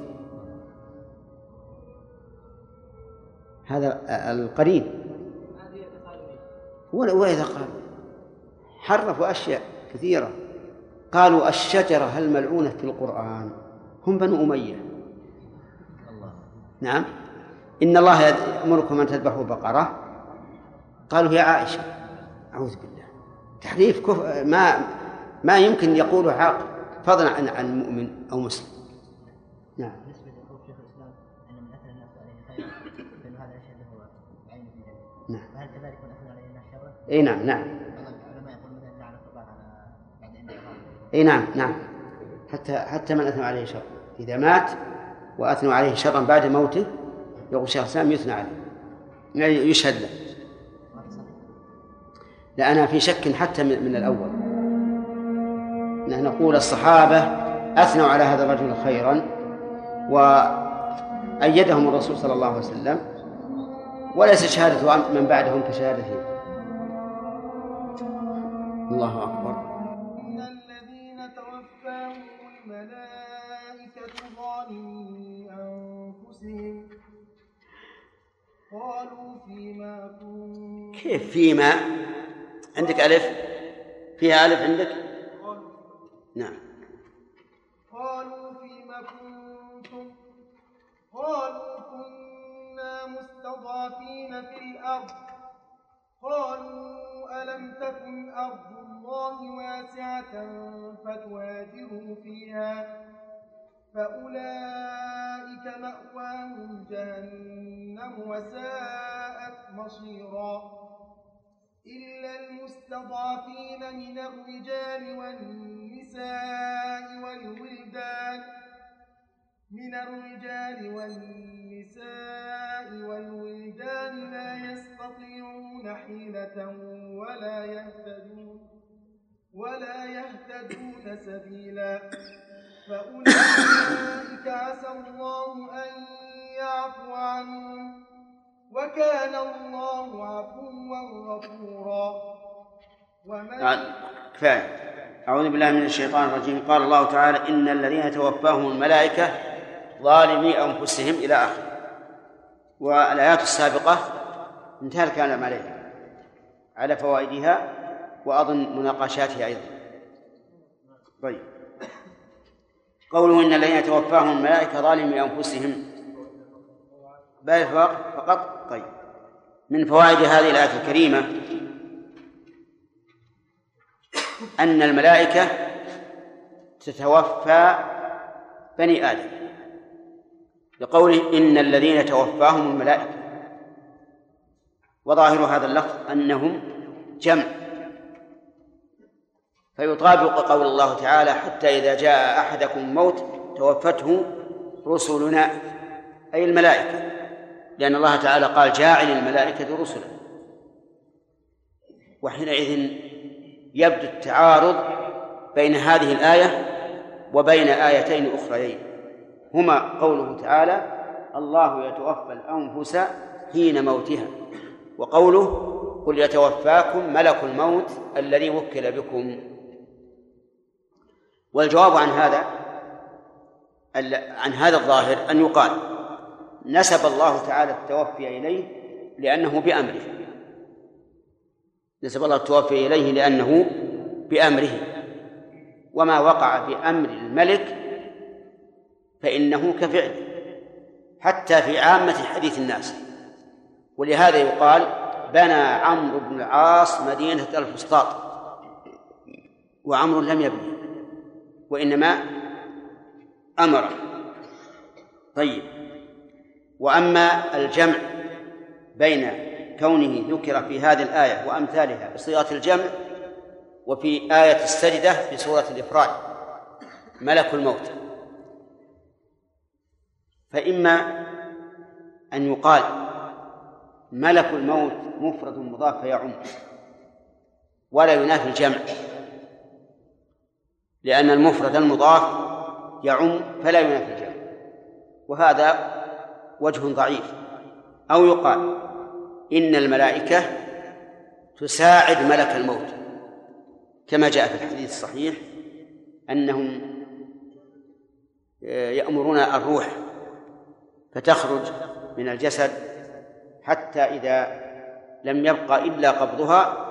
هذا القرين. وإذا قال. حرفوا أشياء كثيرة. قالوا الشجرة الملعونة في القرآن؟ هم بنو أمية. نعم. إن الله يأمركم أن تذبحوا بقرة. قالوا يا عائشة. أعوذ بالله. تحريف كف... ما ما يمكن يقوله عاقل. فضلا عن عن مؤمن أو مسلم. نعم. نعم كذلك من؟ إي نعم نعم. العلماء يقول مثلا لعنة الله على بعد يقال إي نعم نعم. حتى حتى من اثنوا عليه شر. إذا مات واثنوا عليه شرا بعد موته يقول شيخ الإسلام يثنى عليه. يعني يشهد له. لا أنا في شك حتى من, الأول. نحن نقول الصحابة أثنوا على هذا الرجل خيرا وأيدهم الرسول صلى الله عليه وسلم وليس شهادة من بعدهم كشهادته الله أكبر. إن الذين توفاهم الملائكة ظالمي أنفسهم. قالوا فيما كنتم كيف فيما؟ عندك ألف؟ فيها ألف عندك؟ قالوا نعم. قالوا فيما كنتم قالوا كنا مستضعفين في الأرض. قالوا ألم تكن أرض الله واسعة فتهاجروا فيها؟ فأولئك مأواهم جهنم وساءت مصيرا. إلا المستضعفين من الرجال والنساء والولدان من الرجال والنساء والولدان لا يستطيعون حيلة ولا يهتدون ولا يهتدون سبيلا. فأولئك عسى الله أن يعفو عنهم. وكان الله عفوا غفورا. ومن كفاية. أعوذ بالله من الشيطان الرجيم. قال الله تعالى إن الذين توفاهم الملائكة ظالمي أنفسهم إلى آخره. والآيات السابقة انتهى الكلام عليها على فوائدها وأظن مناقشاتها أيضا. طيب. قوله إن الذين توفاهم الملائكة ظالمي أنفسهم. فقط فقط طيب. من فوائد هذه الآية الكريمة أن الملائكة تتوفى بني آدم. لقوله إن الذين توفاهم الملائكة. وظاهر هذا اللفظ أنهم جمع. فيطابق قول الله تعالى حتى إذا جاء أحدكم الموت توفته رسلنا أي الملائكة. لأن الله تعالى قال جاعل الملائكة رسلا. وحينئذ يبدو التعارض بين هذه الآية وبين آيتين أخريين. هما قوله تعالى الله يتوفى الأنفس حين موتها وقوله قل يتوفاكم ملك الموت الذي وكل بكم. والجواب عن هذا عن هذا الظاهر أن يقال نسب الله تعالى التوفي إليه لأنه بأمره. نسب الله التوفي إليه لأنه بأمره. وما وقع بأمر الملك فإنه كفعله حتى في عامة حديث الناس. ولهذا يقال بنى عمرو بن العاص مدينة الفسطاط وعمرو لم يبني وإنما أمر. طيب وأما الجمع بين كونه ذكر في هذه الآية وأمثالها بصيغة الجمع وفي آية السجدة في سورة الإفراد ملك الموت. فإما أن يقال ملك الموت مفرد مضاف فيعم ولا ينافي الجمع لأن المفرد المضاف يعم فلا ينافي الجمع وهذا وجه ضعيف. أو يقال إن الملائكة تساعد ملك الموت كما جاء في الحديث الصحيح أنهم يأمرون الروح فتخرج من الجسد حتى إذا لم يبقى إلا قبضها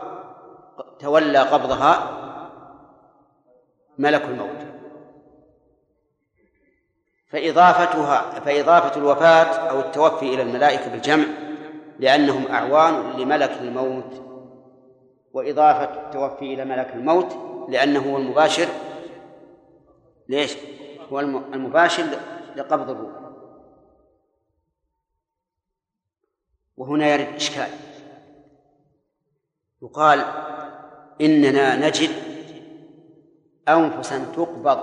تولى قبضها ملك الموت فإضافتها فإضافة الوفاة أو التوفي إلى الملائكة بالجمع لأنهم أعوان لملك الموت وإضافة التوفي إلى ملك الموت لأنه هو المباشر ليش؟ هو المباشر لقبض الروح وهنا يرد إشكال. يقال إننا نجد أنفسا تقبض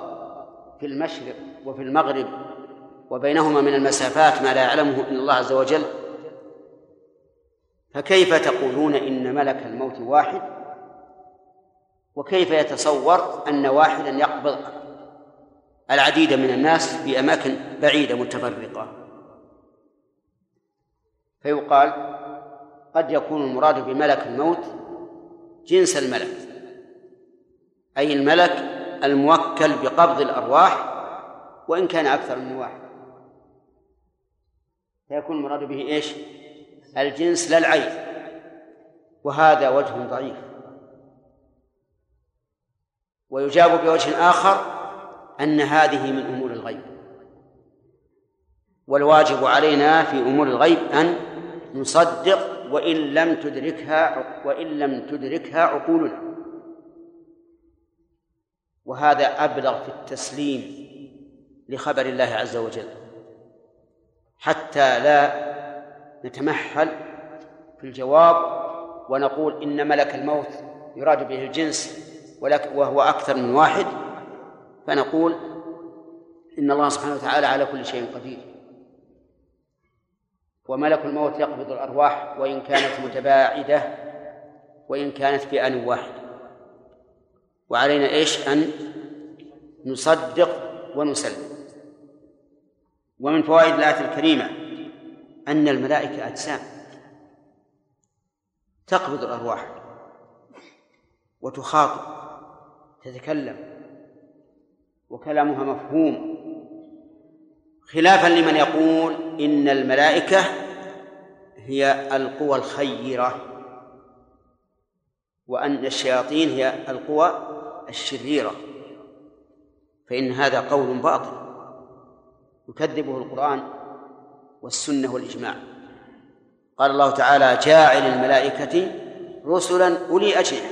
في المشرق وفي المغرب وبينهما من المسافات ما لا يعلمه إلا الله عز وجل. فكيف تقولون إن ملك الموت واحد؟ وكيف يتصور أن واحدا يقبض العديد من الناس في أماكن بعيدة متفرقة؟ فيقال قد يكون المراد بملك الموت جنس الملك أي الملك الموكل بقبض الأرواح وإن كان أكثر من واحد. فيكون المراد به إيش؟ الجنس لا العين. وهذا وجه ضعيف. ويجاب بوجه آخر أن هذه من أمور الغيب. والواجب علينا في أمور الغيب أن نصدق وإن لم تدركها وإن لم تدركها عقولنا. وهذا أبلغ في التسليم لخبر الله عز وجل. حتى لا نتمحل في الجواب ونقول إن ملك الموت يراد به الجنس وهو أكثر من واحد. فنقول إن الله سبحانه وتعالى على كل شيء قدير. وملك الموت يقبض الأرواح وإن كانت متباعدة وإن كانت في آن واحد. وعلينا إيش؟ أن نصدق ونسلم. ومن فوائد الآية الكريمة أن الملائكة أجسام تقبض الأرواح وتخاطب تتكلم وكلامها مفهوم. خلافا لمن يقول إن الملائكة هي القوى الخيرة وأن الشياطين هي القوى الشريرة. فإن هذا قول باطل يكذبه القرآن والسنة والإجماع. قال الله تعالى جاعل الملائكة رسلا أولي أجنحة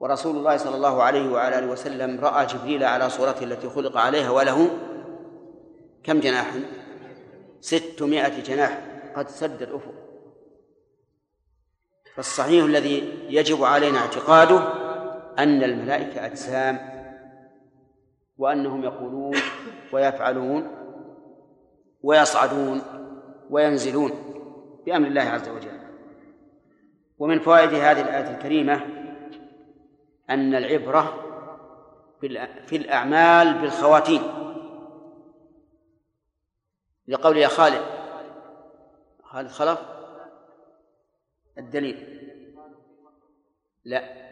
ورسول الله صلى الله عليه وعلى آله وسلم رأى جبريل على صورته التي خلق عليها وله كم جناحا ستمائة جناح. قد سد الأفق. فالصحيح الذي يجب علينا اعتقاده أن الملائكة أجسام وأنهم يقولون ويفعلون ويصعدون وينزلون بأمر الله عز وجل. ومن فوائد هذه الآية الكريمة أن العبرة في الأعمال بالخواتيم. لقول يا خالد. خالد خلف. الدليل. لا.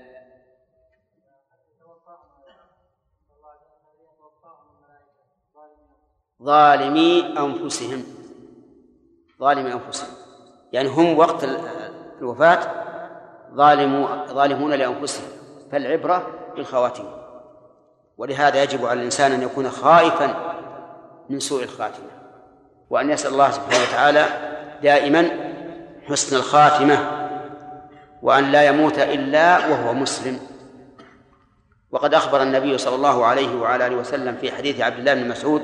ظالمي أنفسهم. ظالمي أنفسهم. يعني هم وقت ال- الوفاة ظالموا ظالمون لأنفسهم. فالعبرة بالخواتيم ولهذا يجب على الإنسان أن يكون خائفا من سوء الخاتمة. وأن يسأل الله سبحانه وتعالى دائما حسن الخاتمة وأن لا يموت إلا وهو مسلم. وقد أخبر النبي صلى الله عليه وعلى آله وسلم في حديث عبد الله بن مسعود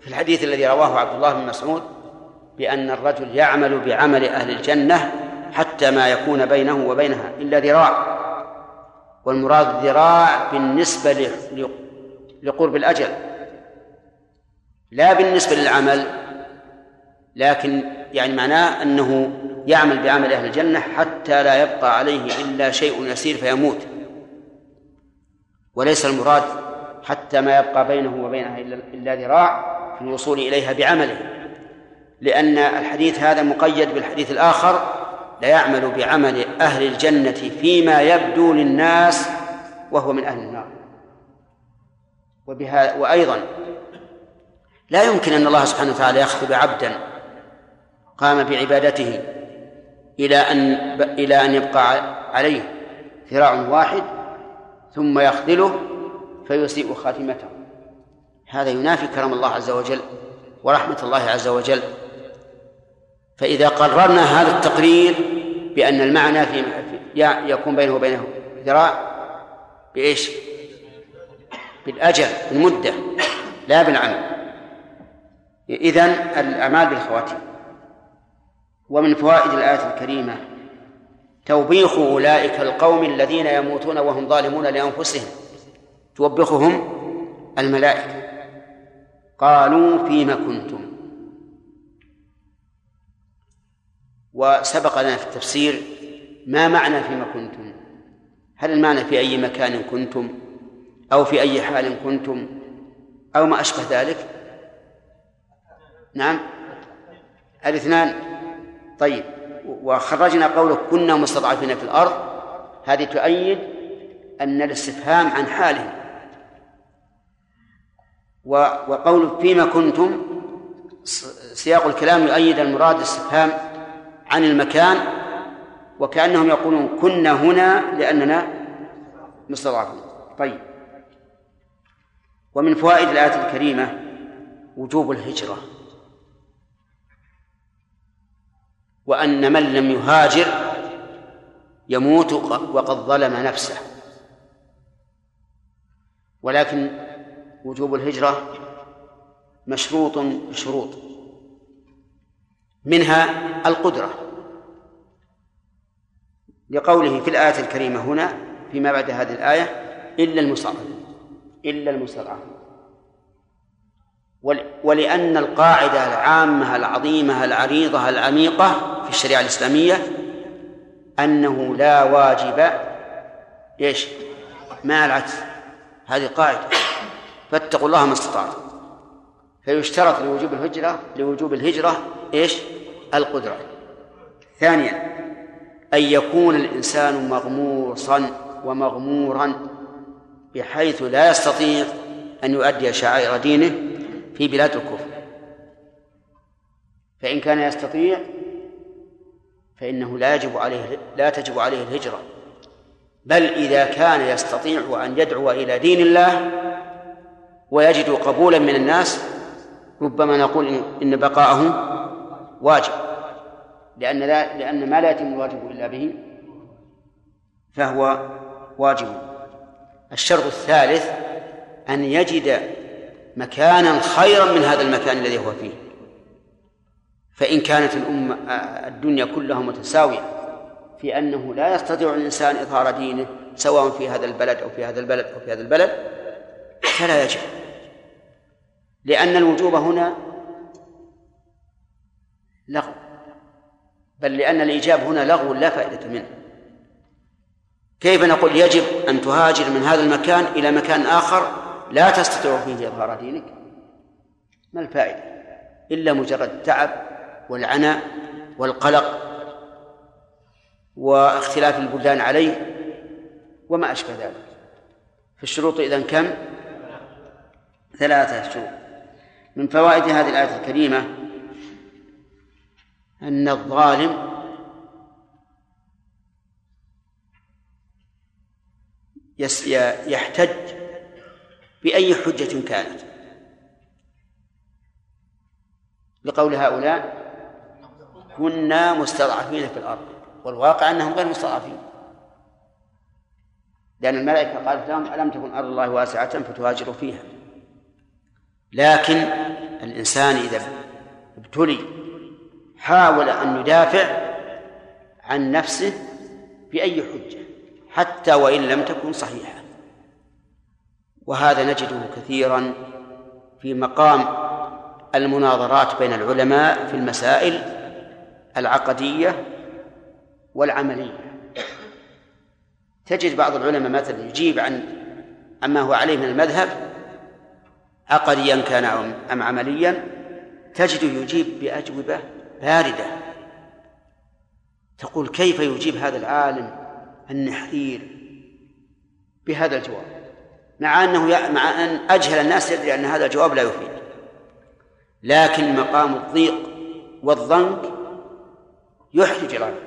في الحديث الذي رواه عبد الله بن مسعود بأن الرجل يعمل بعمل أهل الجنة حتى ما يكون بينه وبينها إلا ذراع. والمراد ذراع بالنسبة لقرب الأجل لا بالنسبة للعمل. لكن يعني معناه أنه يعمل بعمل أهل الجنة حتى لا يبقى عليه إلا شيء يسير فيموت. وليس المراد حتى ما يبقى بينه وبينها إلا ذراع في الوصول إليها بعمله. لأن الحديث هذا مقيد بالحديث الآخر لا يعمل بعمل أهل الجنة فيما يبدو للناس وهو من أهل النار. وبها وأيضا لا يمكن أن الله سبحانه وتعالى يخطب عبدا قام بعبادته إلى أن إلى أن يبقى عليه ذراع واحد ثم يخذله فيسيء خاتمته. هذا ينافي كرم الله عز وجل ورحمة الله عز وجل. فإذا قررنا هذا التقرير بأن المعنى في يكون بينه وبينه ذراع بإيش؟ بالأجل بالمدة لا بالعمل. إذن الأعمال بالخواتيم. ومن فوائد الآية الكريمة توبيخ أولئك القوم الذين يموتون وهم ظالمون لأنفسهم. توبخهم الملائكة. قالوا فيما كنتم؟ وسبق لنا في التفسير ما معنى فيما كنتم؟ هل المعنى في أي مكان كنتم؟ أو في أي حال كنتم؟ أو ما أشبه ذلك؟ نعم. الإثنان. طيب وخرجنا قوله كنا مستضعفين في الأرض هذه تؤيد أن الاستفهام عن حالهم. وقول فيما كنتم سياق الكلام يؤيد المراد الاستفهام عن المكان وكأنهم يقولون كنا هنا لأننا مستضعفون. طيب. ومن فوائد الآية الكريمة وجوب الهجرة. وأن من لم يهاجر يموت وقد ظلم نفسه. ولكن وجوب الهجرة مشروط بشروط. منها القدرة. لقوله في الآية الكريمة هنا فيما بعد هذه الآية إلا المستضعفين إلا المستضعفين ول- ولأن القاعدة العامة العظيمة العريضة العميقة في الشريعة الإسلامية أنه لا واجب إيش؟ مع العكس هذه قاعدة. فاتقوا الله ما استطعتم. فيشترط لوجوب الهجرة لوجوب الهجرة إيش؟ القدرة. ثانيا أن يكون الإنسان مغموصا ومغمورا بحيث لا يستطيع أن يؤدي شعائر دينه في بلاد الكفر. فإن كان يستطيع فإنه لا يجب عليه لا تجب عليه الهجرة. بل إذا كان يستطيع أن يدعو إلى دين الله ويجد قبولا من الناس ربما نقول إن- بقاءه واجب. لأن لا لأن ما لا يتم الواجب إلا به فهو واجب. الشرط الثالث أن يجد مكانا خيرا من هذا المكان الذي هو فيه. فإن كانت الأمة الدنيا كلها متساوية في أنه لا يستطيع الإنسان إظهار دينه سواء في هذا البلد أو في هذا البلد أو في هذا البلد فلا يجب. لأن الوجوب هنا لغو. بل لأن الإيجاب هنا لغو لا فائدة منه. كيف نقول يجب أن تهاجر من هذا المكان إلى مكان آخر لا تستطيع فيه إظهار دينك؟ ما الفائدة؟ إلا مجرد التعب والعناء والقلق واختلاف البلدان عليه وما أشبه ذلك. فالشروط إذن كم؟ ثلاثة شروط. من فوائد هذه الآية الكريمة أن الظالم يحتج بأي حجة كانت. لقول هؤلاء كنا مستضعفين في الأرض. والواقع أنهم غير مستضعفين. لأن الملائكة قالت لهم ألم تكن أرض الله واسعة فتهاجروا فيها؟ لكن الإنسان إذا ابتلي حاول أن يدافع عن نفسه بأي حجة حتى وإن لم تكن صحيحة. وهذا نجده كثيرا في مقام المناظرات بين العلماء في المسائل العقدية والعملية. تجد بعض العلماء مثلا يجيب عن عما هو عليه من المذهب عقديا كان أم عمليا تجده يجيب بأجوبة باردة. تقول كيف يجيب هذا العالم النحرير بهذا الجواب؟ مع أنه مع أن أجهل الناس يدري أن هذا الجواب لا يفيد. لكن مقام الضيق والضنك يحرج العبد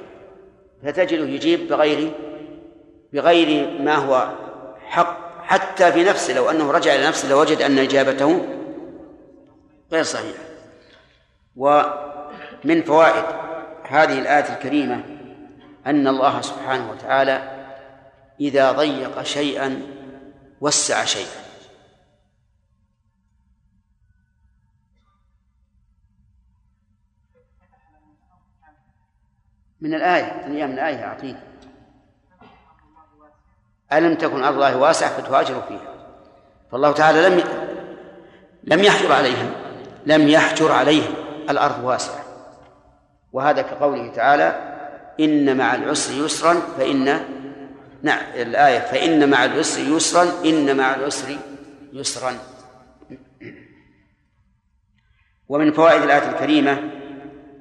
فتجده يجيب بغير بغير ما هو حق. حتى في نفسه لو أنه رجع إلى نفسه لوجد أن إجابته غير صحيحة. ومن فوائد هذه الآية الكريمة أن الله سبحانه وتعالى إذا ضيق شيئا وسع شيئا. من الآية من الآية أعطيك. ألم تكن أرض الله واسعة فتهاجروا فيها؟ فالله تعالى لم لم يحجر عليهم لم يحجر عليهم الأرض واسعة. وهذا كقوله تعالى إن مع العسر يسرا فإن نعم الآية فإن مع العسر يسرا إن مع العسر يسرا. ومن فوائد الآية الكريمة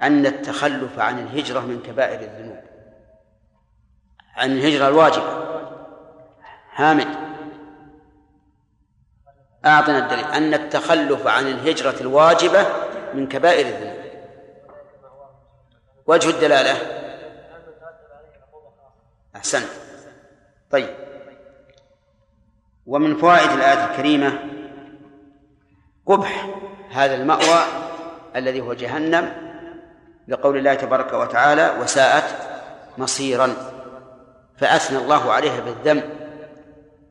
أن التخلف عن الهجرة من كبائر الذنوب. عن الهجرة الواجبة. حامد. أعطنا الدليل. أن التخلف عن الهجرة الواجبة من كبائر الذنوب. وجه الدلالة. أحسنت طيب. ومن فوائد الآية الكريمة قبح هذا المأوى الذي هو جهنم لقول الله تبارك وتعالى وساءت مصيرا. فأثنى الله عليها بالذم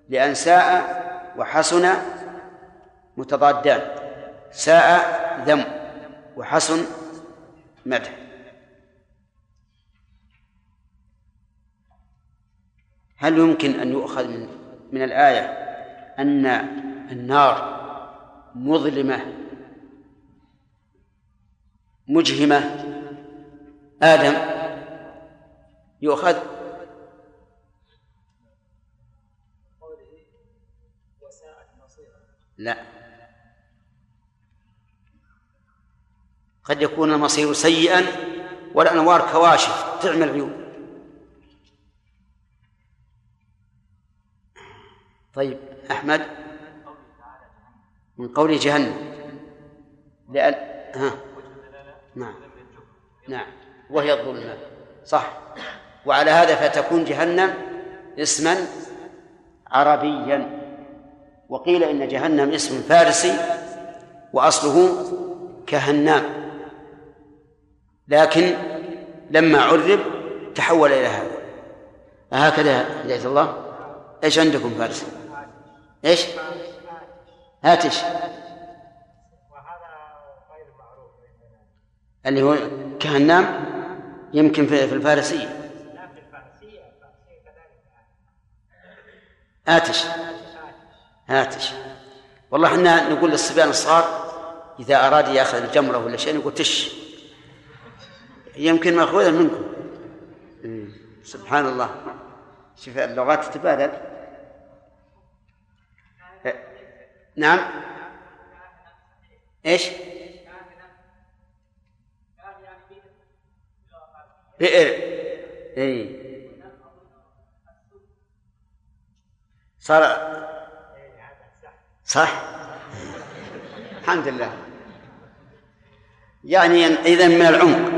لأن ساء وحسن متضادان. ساء ذم وحسن مدح. هل يمكن أن يؤخذ من من الآية أن النار مظلمة مجهمة آدم يؤخذ لا. قد يكون المصير سيئا والأنوار كواشف تعمل عيون طيب أحمد من قول جهنم لأن ها. نعم. نعم. وهي الظلمة. صح. وعلى هذا فتكون جهنم اسما عربيا. وقيل إن جهنم اسم فارسي وأصله كهنام لكن لما عرب تحول إلى هذا. هكذا هداية الله. إيش عندكم فارسي؟ إيش؟ هاتش. اللي هو كهنام يمكن في الفارسية. آتش. آتش. والله إحنا نقول للصبيان الصغار إذا أراد يأخذ الجمرة ولا شيء نقول تش. يمكن مأخوذا منكم. سبحان الله. شوف اللغات تتبادل نعم. إيش؟ بئر اي صار صح؟ الحمد لله. يعني اذا من العمق.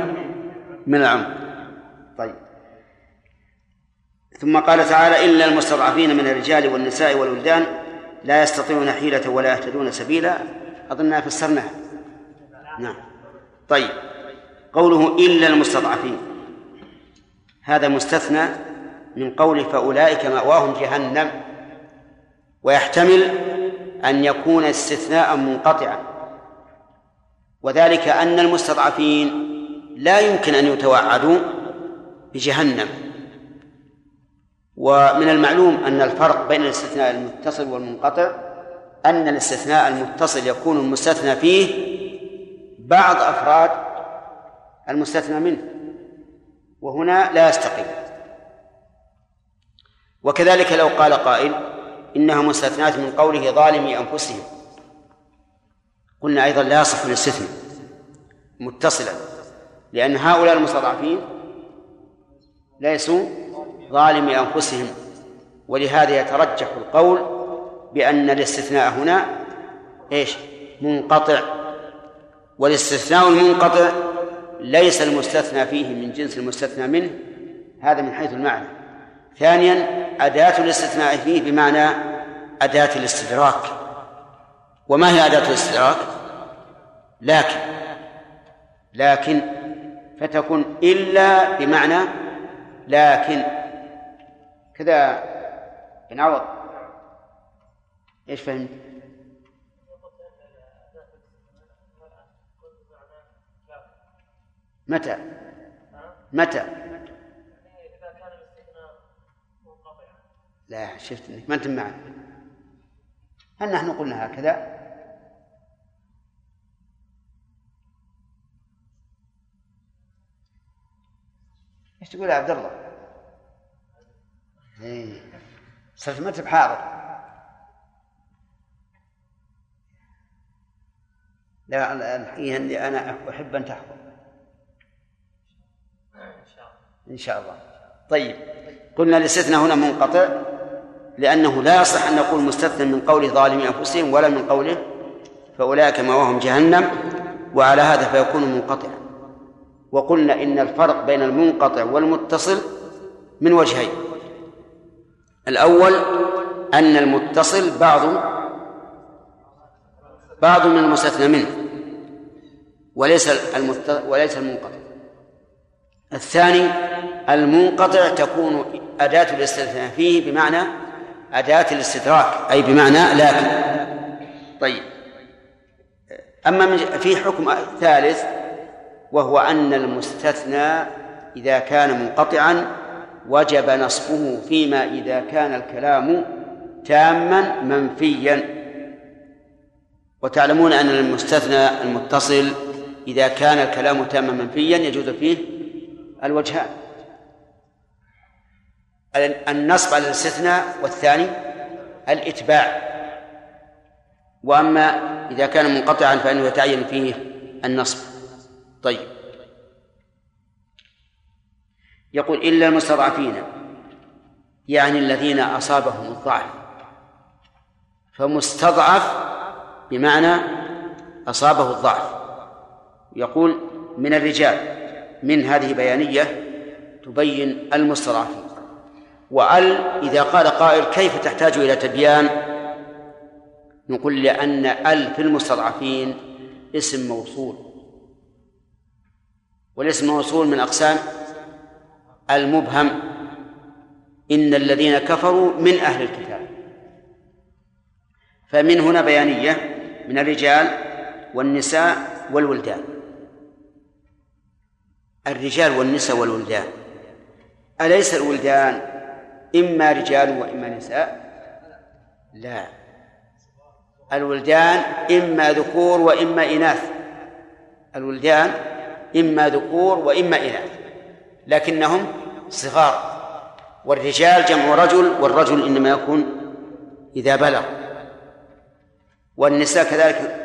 من العمق. طيب. ثم قال تعالى إلا المستضعفين من الرجال والنساء والولدان لا يستطيعون حيلة ولا يهتدون سبيلا. أظننا فسرناها نعم. طيب. قوله إلا المستضعفين. هذا مستثنى من قول فأولئك مأواهم جهنم ويحتمل أن يكون استثناء منقطعا. وذلك أن المستضعفين لا يمكن أن يتوعدوا بجهنم. ومن المعلوم أن الفرق بين الاستثناء المتصل والمنقطع أن الاستثناء المتصل يكون المستثنى فيه بعض أفراد المستثنى منه. وهنا لا يستقيم. وكذلك لو قال قائل إنها مستثنات من قوله ظالمي أنفسهم. قلنا أيضا لا يصح الاستثناء متصلا لأن هؤلاء المستضعفين ليسوا ظالمي أنفسهم. ولهذا يترجح القول بأن الاستثناء هنا إيش؟ منقطع. والاستثناء المنقطع ليس المستثنى فيه من جنس المستثنى منه هذا من حيث المعنى ثانيا أداة الاستثناء فيه بمعنى أداة الاستدراك وما هي أداة الاستدراك؟ لكن لكن فتكون إلا بمعنى لكن كذا بن عوض إيش فهمت؟ متى؟ متى؟ لا شفت إنك ما أنت معنا هل نحن قلنا هكذا؟ إيش تقول يا عبد الله؟ إيه صرت ما أنت حاضر لا الحقيقة أني أنا أحب أن تحضر إن شاء الله. طيب. قلنا الاستثناء هنا منقطع لأنه لا يصح أن نقول مستثنى من قول ظالمي أنفسهم ولا من قوله فأولئك مأواهم جهنم وعلى هذا فيكون منقطعا. وقلنا إن الفرق بين المنقطع والمتصل من وجهين. الأول أن المتصل بعض بعض من المستثنى منه وليس. وليس المنقطع. الثاني المنقطع تكون أداة الاستثناء فيه بمعنى أداة الاستدراك أي بمعنى لكن. طيب. أما من في حكم ثالث وهو أن المستثنى إذا كان منقطعا وجب نصبه فيما إذا كان الكلام تاما منفيا. وتعلمون أن المستثنى المتصل إذا كان الكلام تاما منفيا يجوز فيه الوجهان. النصب على الاستثناء والثاني الإتباع. وأما إذا كان منقطعا فإنه يتعين فيه النصب. طيب. يقول إلا المستضعفين يعني الذين أصابهم الضعف. فمستضعف بمعنى أصابه الضعف. يقول من الرجال. من هذه بيانية تبين المستضعفين وأل إذا قال قائل كيف تحتاج إلى تبيان؟ نقول لأن أل في المستضعفين اسم موصول. والاسم الموصول من أقسام المبهم. إن الذين كفروا من أهل الكتاب. فمن هنا بيانية من الرجال والنساء والولدان. الرجال والنساء والولدان. أليس الولدان إما رجال وإما نساء؟ لا. الولدان إما ذكور وإما إناث. الولدان إما ذكور وإما إناث. لكنهم صغار. والرجال جمع رجل والرجل إنما يكون إذا بلغ. والنساء كذلك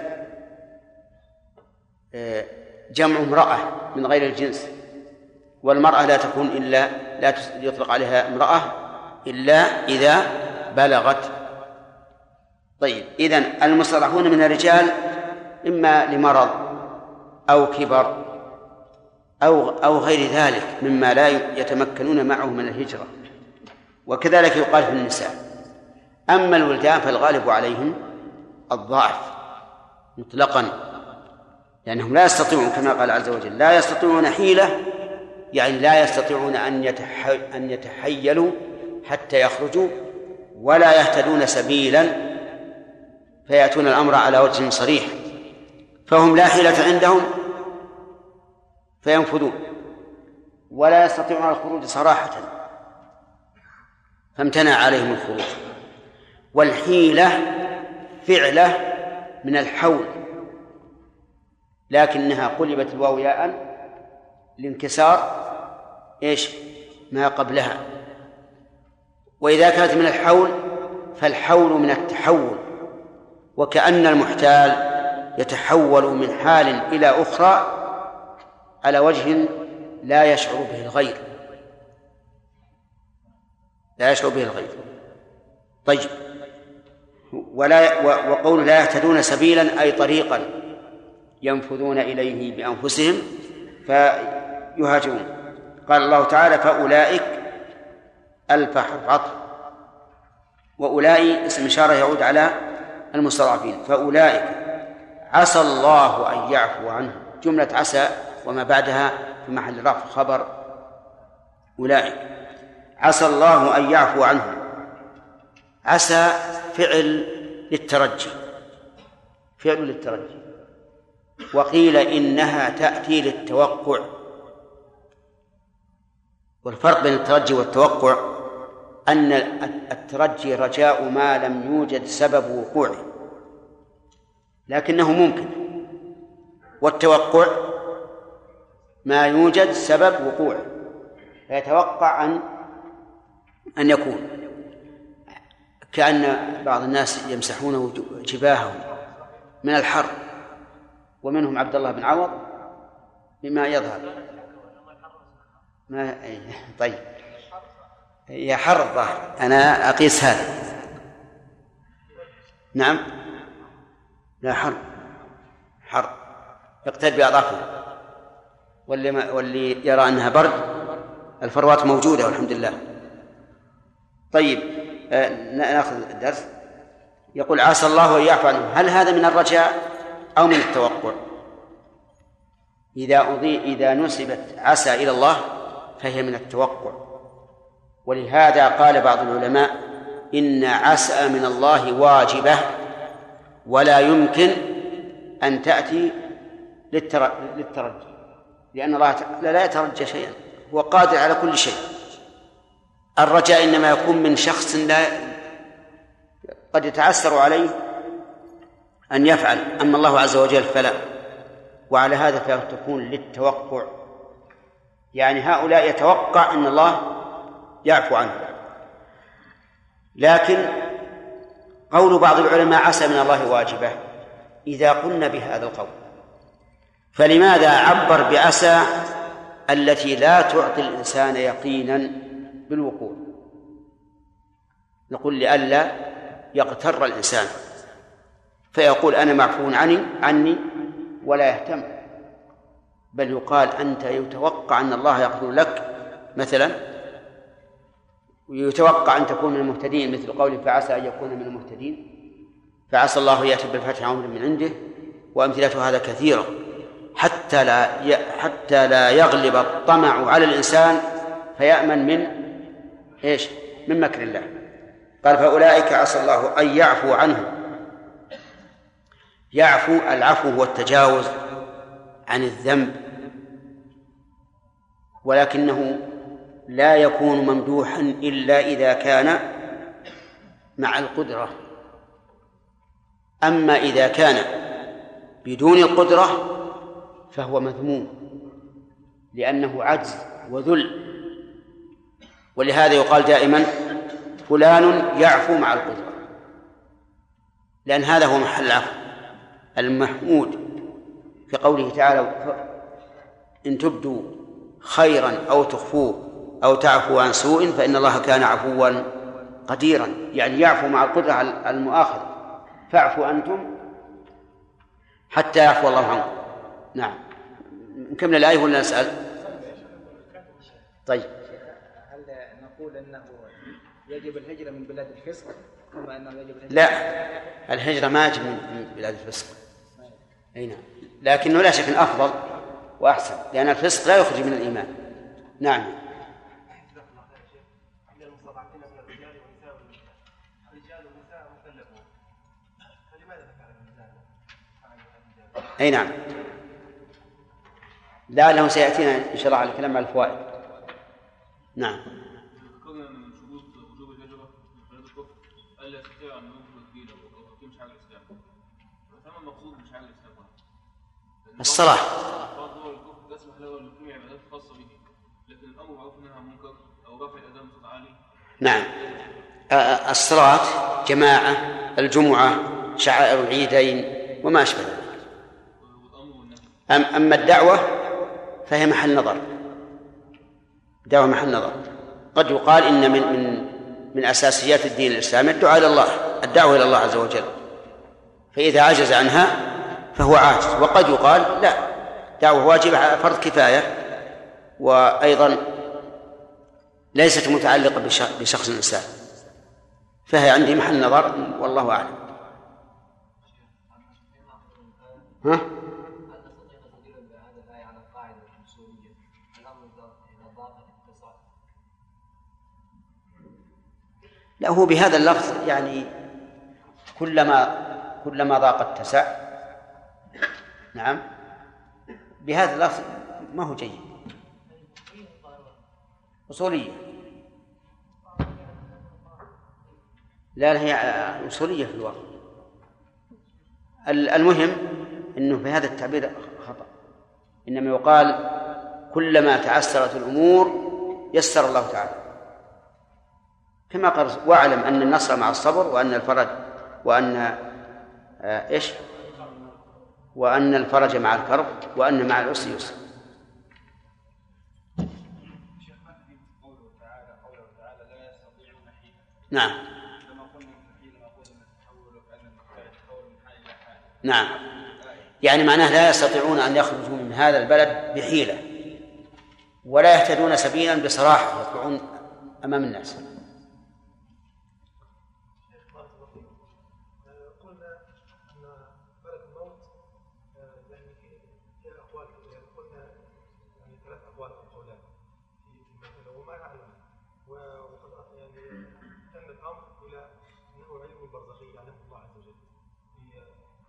آه، جمع امرأة من غير الجنس والمرأة لا تكون إلا لا يطلق عليها امرأة إلا إذا بلغت. طيب إذن المصطلحون من الرجال إما لمرض أو كبر أو أو غير ذلك مما لا يتمكنون معه من الهجرة وكذلك يقال في النساء. أما الولدان فالغالب عليهم الضعف مطلقا. لأنهم لا يستطيعون كما قال عز وجل لا يستطيعون حيلة يعني لا يستطيعون أن أن يتحيلوا حتى يخرجوا ولا يهتدون سبيلا فيأتون الأمر على وجه صريح. فهم لا حيلة عندهم فينفذون ولا يستطيعون الخروج صراحة. فامتنع عليهم الخروج. والحيلة فعلة من الحول. لكنها قلبت الواو ياء لانكسار إيش؟ ما قبلها. وإذا كانت من الحول فالحول من التحول. وكأن المحتال يتحول من حال إلى أخرى على وجه لا يشعر به الغير. لا يشعر به الغير. طيب. ولا وقول لا يهتدون سبيلا أي طريقا. ينفذون إليه بأنفسهم فيهاجرون. قال الله تعالى فأولئك ألف حرف عطف وأولئك اسم إشارة يعود على المستضعفين. فأولئك عسى الله أن يعفو عنهم. جملة عسى وما بعدها في محل رفع خبر. أولئك عسى الله أن يعفو عنهم. عسى فعل للترجي. فعل للترجي. وقيل إنها تأتي للتوقع. والفرق بين الترجي والتوقع أن الترجي رجاء ما لم يوجد سبب وقوعه لكنه ممكن. والتوقع ما يوجد سبب وقوعه فيتوقع أن أن يكون. كأن بعض الناس يمسحون جباههم من الحر. ومنهم عبد الله بن عوض بما يظهر. ما طيب. هي حر الظاهر. أنا أقيس هذا. نعم. لا حر. حر. يقتد بأضافه. واللي ما واللي يرى أنها برد الفروات موجودة والحمد لله. طيب آه نأخذ الدرس. يقول عسى الله أن يعفو عنهم هل هذا من الرجاء؟ أو من التوقع. إذا أضي إذا نسبت عسى إلى الله فهي من التوقع. ولهذا قال بعض العلماء إن عسى من الله واجبة ولا يمكن أن تأتي للترجي. لأن الله لا يترجى شيئا. هو قادر على كل شيء. الرجاء إنما يكون من شخص لا قد يتعسر عليه أن يفعل أما الله عز وجل فلا. وعلى هذا فتكون للتوقع. يعني هؤلاء يتوقع أن الله يعفو عنه. لكن قول بعض العلماء عسى من الله واجبة إذا قلنا بهذا القول. فلماذا عبر بعسى التي لا تعطي الإنسان يقينا بالوقوع؟ نقول لئلا يغتر الإنسان. فيقول أنا معفو عني عني ولا يهتم. بل يقال أنت يتوقع أن الله يغفر لك مثلا ويتوقع أن تكون من المهتدين مثل قوله فعسى أن يكون من المهتدين. فعسى الله يأتي بالفتح أمر من عنده وأمثلة هذا كثيرة. حتى لا حتى لا يغلب الطمع على الإنسان فيأمن من إيش؟ من مكر الله. قال فأولئك عسى الله أن يعفو عنهم. يعفو العفو هو التجاوز عن الذنب. ولكنه لا يكون ممدوحا إلا إذا كان مع القدرة. أما إذا كان بدون القدرة فهو مذموم لأنه عجز وذل. ولهذا يقال دائما فلان يعفو مع القدرة لأن هذا هو محل العفو. المحمود في قوله تعالى إن تبدوا خيرا أو تخفوه أو تعفو عن سوء فإن الله كان عفوا قديرا. يعني يعفو مع القدرة على المؤاخذة. فاعفوا أنتم حتى يعفو الله عنكم. نعم. نكمل الآية ولا نسأل؟ طيب. هل نقول أنه يجب الهجرة من بلاد الفسق؟ لا. الهجرة ما يجب من بلاد الفسق. أي نعم. لكنه لا شك أفضل وأحسن لأن الفسق لا يخرج من الإيمان. نعم. أي نعم. لعله سيأتينا إن شاء الله على الكلام على الفوائد. نعم. عالي نعم. الصلاة جماعة الجمعة شعائر العيدين وما أشبه ذلك. أما الدعوة فهي محل نظر. دعوة محل نظر. قد يقال إن من من من أساسيات الدين الإسلامي الدعاء إلى الله الدعوة إلى الله عز وجل. فإذا عجز عنها فهو عاجز. وقد يقال لا دعوة واجبة فرض كفاية وأيضا ليست متعلقة بش- بشخص إنسان. فهي عندي محل نظر والله أعلم. ها؟ لا هو بهذا اللفظ يعني كلما كلما ضاق اتسع. نعم. بهذا اللفظ ما هو جيد؟ أصولية. لا هي أصولية في الواقع ال- المهم أنه في هذا التعبير خطأ. إنما يقال كلما تعسرت الأمور يسر الله تعالى. كما قال واعلم أن النصر مع الصبر وأن الفرج وأن آه، إيش؟ وأن الفرج مع الكرب وأن مع العسر يسر. نعم. نعم. يعني معناه لا يستطيعون أن يخرجوا من هذا البلد بحيلة ولا يهتدون سبيلا بصراحة يطلعون أمام الناس آه، قلنا ان ملك الموت آه، يعني في في اقوال يعني قلنا يعني ثلاث اقوال أو قولان في في المساله وما نعلم و- وقد يعني تم الأمر إلى أنه علم برزخي يعلمه الله عز وجل. في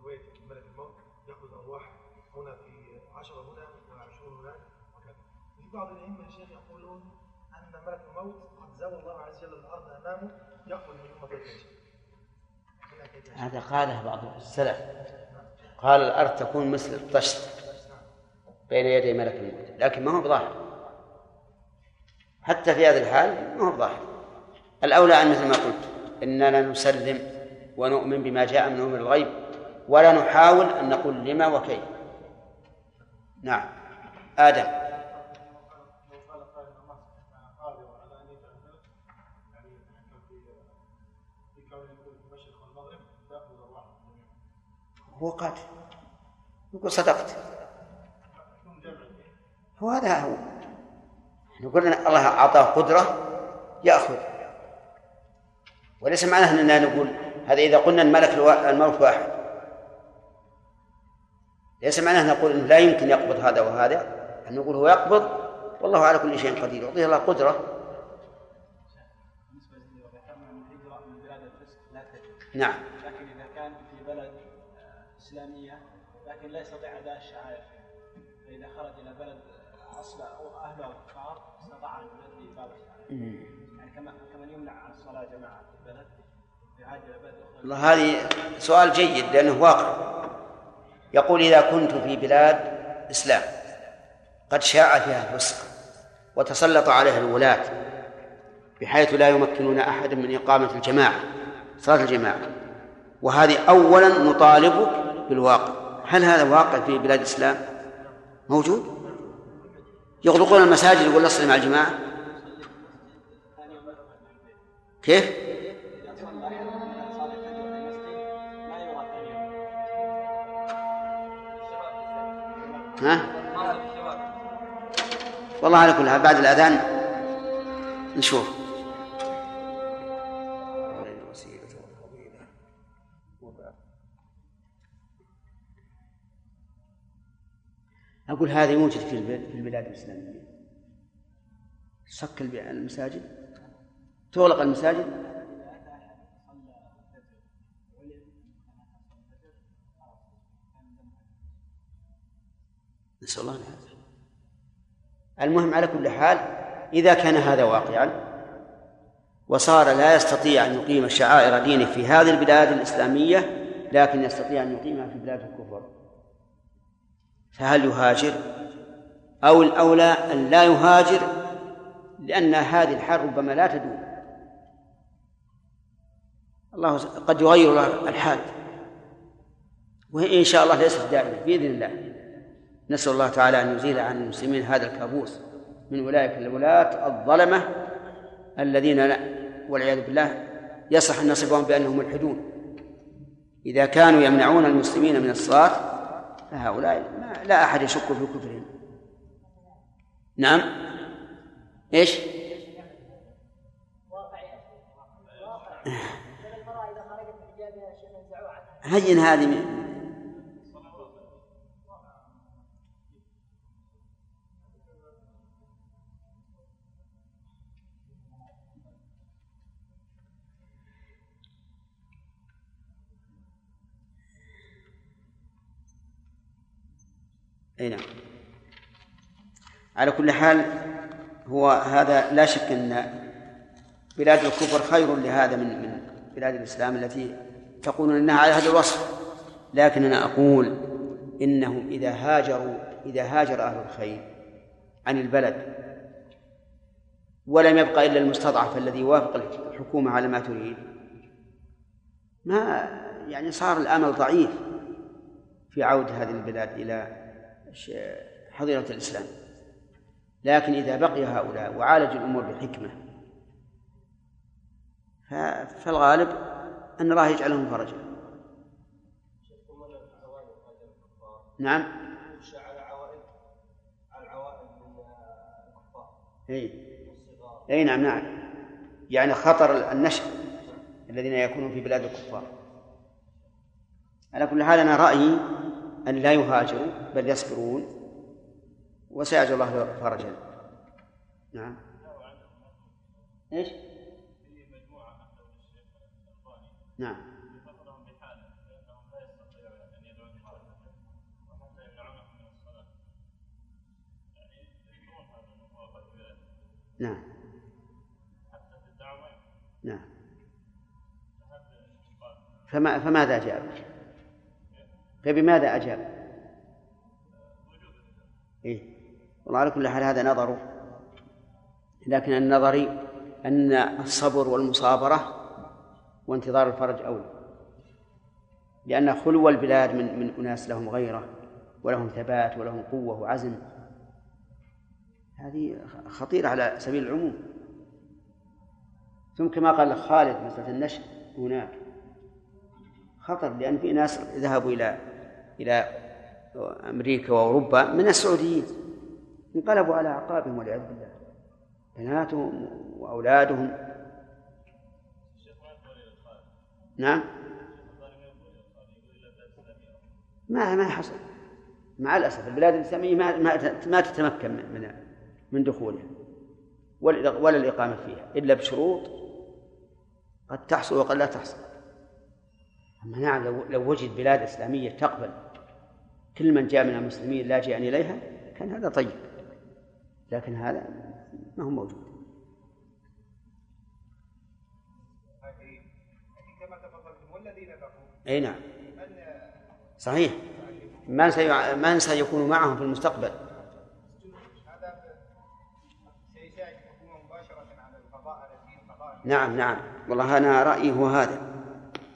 رواية ملك الموت يأخذ أرواح هنا في عشرة هنا وعشرون هناك وكذا. في بعض الأئمة يا شيخ يقولون أن ملك الموت قد زوى الله عز وجل الأرض أمامه يأخذ من امه الجيش هذا قاله بعض السلف. قال الأرض تكون مثل الطشت بين يدي ملك الموت لكن ما هو بظاهر. حتى في هذه الحال ما هو بظاهر الأولى أن مثل ما قلت إننا نسلم ونؤمن بما جاء من أمر الغيب ولا نحاول أن نقول لما وكيف. نعم. آدم. هو قادر يقول صدقت. هو هذا هو. نقول إن الله أعطاه قدرة يأخذ. وليس معناه أننا نقول هذا إذا قلنا الملك الموت واحد. ليس معناه نقول أنه لا يمكن يقبض هذا وهذا. أن نقول هو يقبض والله على كل شيء قدير. يعطيه الله قدرة. نعم. لكن إذا كان في بلد آه، إسلامية لكن لا يستطيع أداء الشعائر فإذا خرج إلى بلد آه، اصله أو أهله كفار يؤدي بعض الشعائر يعني كما كمن يمنع عن الصلاة جماعة في بلد والله هذه سؤال جيد لأنه واقع. يقول إذا كنت في بلاد إسلام قد شاع فيها الفسق وتسلط عليها الولاة بحيث لا يمكنون أحدا من إقامة الجماعة صلاة الجماعة. وهذه أولا نطالبك بالواقع. هل هذا واقع في بلاد الإسلام؟ موجود؟ يغلقون المساجد يقول نصلي مع الجماعة؟ كيف؟ ها؟ والله على كل حال بعد الأذان نشوف. أقول هذا يوجد في البلاد الإسلامية. صك المساجد. تغلق المساجد. نسأل الله العافية. المهم على كل حال إذا كان هذا واقعا وصار لا يستطيع أن يقيم شعائر دينه في هذه البلاد الإسلامية لكن يستطيع أن يقيمها في بلاد الكفر. فهل يهاجر؟ أو الأولى أن لا يهاجر لأن هذه الحال ربما لا تدوم الله قد يغير الحال. وإن شاء الله ليست دائمة بإذن الله. نسأل الله تعالى أن يزيل عن المسلمين هذا الكابوس من أولئك الولاة الظلمة الذين لا والعياذ بالله يصح أن نصفهم بأنهم ملحدون. إذا كانوا يمنعون المسلمين من الصلاة فهؤلاء ما لا أحد يشك في كفرهم. نعم. إيش؟ هين هذه إي نعم. على كل حال هو هذا لا شك أن بلاد الكفر خير لهذا من من بلاد الإسلام التي تقولون إنها على هذا الوصف. لكن أنا أقول انهم إذا هاجروا إذا هاجر أهل الخير عن البلد ولم يبقى إلا المستضعف الذي يوافق الحكومة على ما تريد ما يعني صار الأمل ضعيف في عوده هذه البلاد إلى حظيرة الإسلام. لكن إذا بقي هؤلاء وعالجوا الأمور بحكمة فالغالب أن الله يجعلهم فرجا. نعم. إي. إي نعم نعم. يعني خطر النشأ الذين يكونون في بلاد الكفار. على كل حال أنا رأيي أن لا يهاجروا بل يصبرون وسيجعل الله فرجا. نعم. إيش؟ نعم. نعم. نعم. فما فماذا جاء؟ فبماذا أجاب؟ إيه. والله على كل حال هذا نظره لكن النظري أن الصبر والمصابرة وانتظار الفرج أولى. لأن خلو البلاد من من أناس لهم غيرة ولهم ثبات ولهم قوة وعزم. هذه خطيرة على سبيل العموم. ثم كما قال خالد مسألة النشء هناك. خطر لأن في ناس ذهبوا إلى إلى أمريكا وأوروبا من السعوديين انقلبوا على أعقابهم والعياذ بالله بناتهم وأولادهم. نعم. ما ما حصل. مع الأسف البلاد الإسلامية ما ما, ما تتمكن من من دخولها ولا الإقامة فيها إلا بشروط قد تحصل وقد لا تحصل. أما نعم لو, لو وجد بلاد إسلامية تقبل كل من جاء من المسلمين لاجئا إليها كان هذا طيب. لكن هذا ما هو موجود. أي نعم. صحيح. من سي... من سيكون معهم في المستقبل؟ نعم نعم. والله أنا رأيي هو هذا.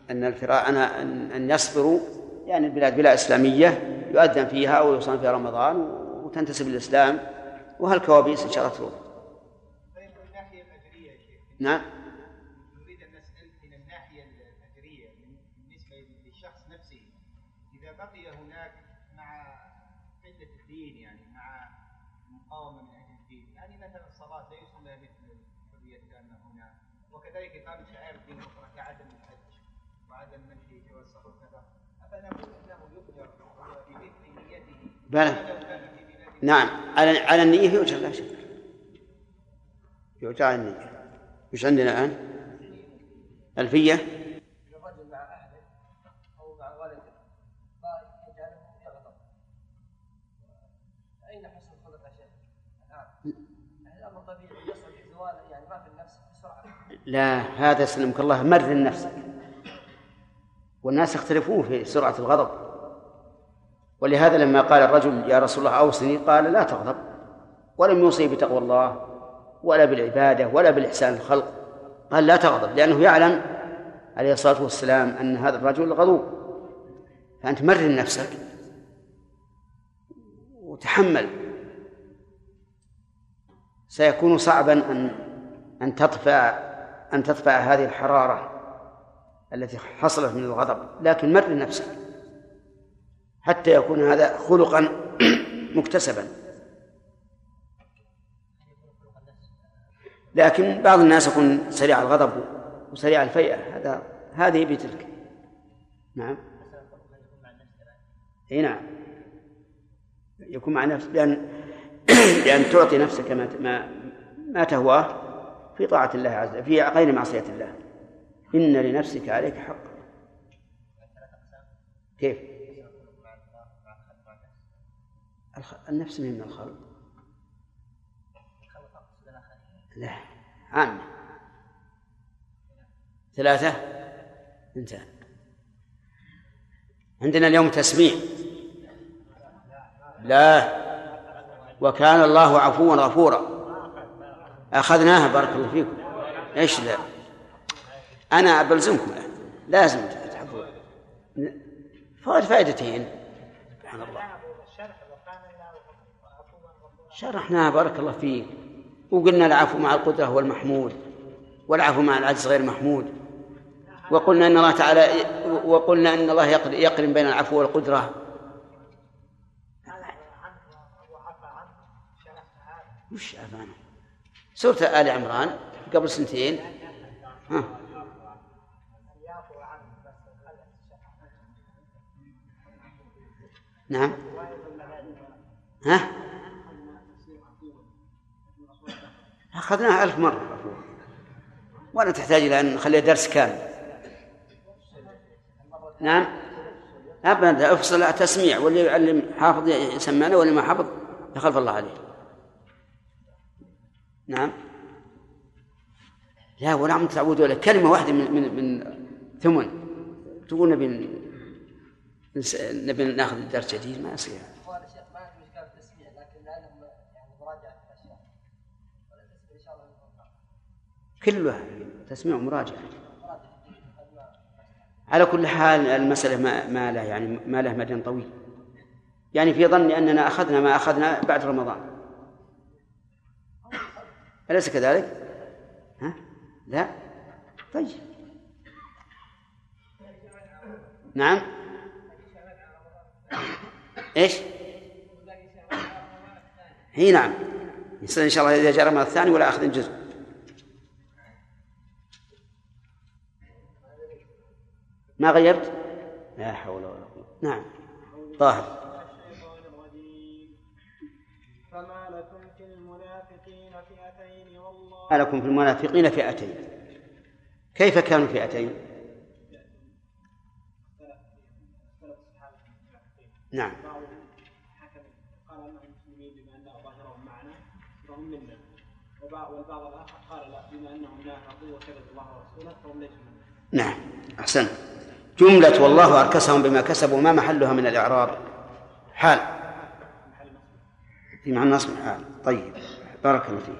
أن الفراعنة أن أن يصبروا يعني البلاد بلاد إسلامية يؤذن فيها ويصام فيها رمضان وتنتسب للإسلام وهالكوابيس إن شاء الله تروح. طيب نعم نريد ان نسال من الناحيه الاجريه بالنسبة للشخص نفسه اذا بقي هناك مع قله الدين يعني مع مقاومه من أجل الدين يعني مثلا الصلاه لا يصلى مثل الحريه التامه هنا وكذلك اقامه شعائر الدين الاخرى كعدم الحج وعدم منع جواز السفر كذا افنقول انه يؤجر بمثل نيته بلى. نعم. على على النية يؤجر لا شك. يؤجر على النية. وش عندنا الآن؟ ألفية؟ لا هذا سلمك الله مرن نفسك. والناس يختلفون في سرعة الغضب. ولهذا لما قال الرجل يا رسول الله أوصني قال لا تغضب ولم يوصي بتقوى الله ولا بالعبادة ولا بالإحسان الخلق. قال لا تغضب لأنه يعلم عليه الصلاة والسلام أن هذا الرجل غضوب. فأنت مرن نفسك وتحمل. سيكون صعبا أن أن تطفأ أن تطفأ هذه الحرارة التي حصلت من الغضب لكن مرن نفسك. حتى يكون هذا خلقا مكتسبا. لكن بعض الناس يكون سريع الغضب وسريع الفيئة. هذا هذه بتلك. نعم. إي نعم. يكون مع نفسك لأن لأن تعطي نفسك ما ما ما تهواه في طاعة الله عز وجل في غير معصية الله. إن لنفسك عليك حق. كيف؟ النفس من الخلق. لا. عامة ثلاثة. انتهى. عندنا اليوم تسميع. لا. وكان الله عفوا غفورا. أخذناها. بارك الله فيكم. إيش لا أنا بلزمكم لازم تحفظوا فوائد فائدتين. سبحان الله. شرحناها بارك الله فيك. وقلنا العفو مع القدرة هو المحمود والعفو مع العجز غير محمود. وقلنا إن الله تعالى وقلنا إن الله يقر- يقرن بين العفو والقدرة. وش عفانا سورة آل عمران قبل سنتين. ها. نعم. ها؟ أخذناها ألف مرة. ولا تحتاج إلى أن نخليها درس كامل. نعم. أبدا أفصل تسميع واللي يعلم حافظ يسمعنا واللي ما حفظ يخلف الله عليه. نعم. لا ولا عم تعودوا ولا كلمة واحدة من من من ثمن. تقول نبي نبي ناخذ درس جديد ما يصير اخوان الشيخ ما عندي مشكله في التسميع لكن لازم يعني مراجعه الاشياء ولا تسميع ان شاء الله يكون كلها تسميع ومراجعة على كل حال المسألة ما, ما له يعني ما له مدى طويل يعني في ظني أننا أخذنا ما أخذنا بعد رمضان أليس كذلك؟ ها؟ لا؟ طيب نعم إيش؟ هي نعم يصير إن شاء الله إذا جاء رمضان الثاني ولا أخذ جزء ما غيرت؟ لا حول ولا قوة. نعم. طاهر. فما لكم في المنافقين فئتين والله ما لكم في المنافقين فئتين؟ كيف كانوا فئتين؟ نعم. والبعض الآخر قال لا بما انهم نافقوا وكذبوا الله ورسوله فهم ليسوا نعم. أحسن جملة والله أركسهم بما كسبوا ما محلها من الإعراب. حال. في معنى نصب حال طيب. بارك الله فيك.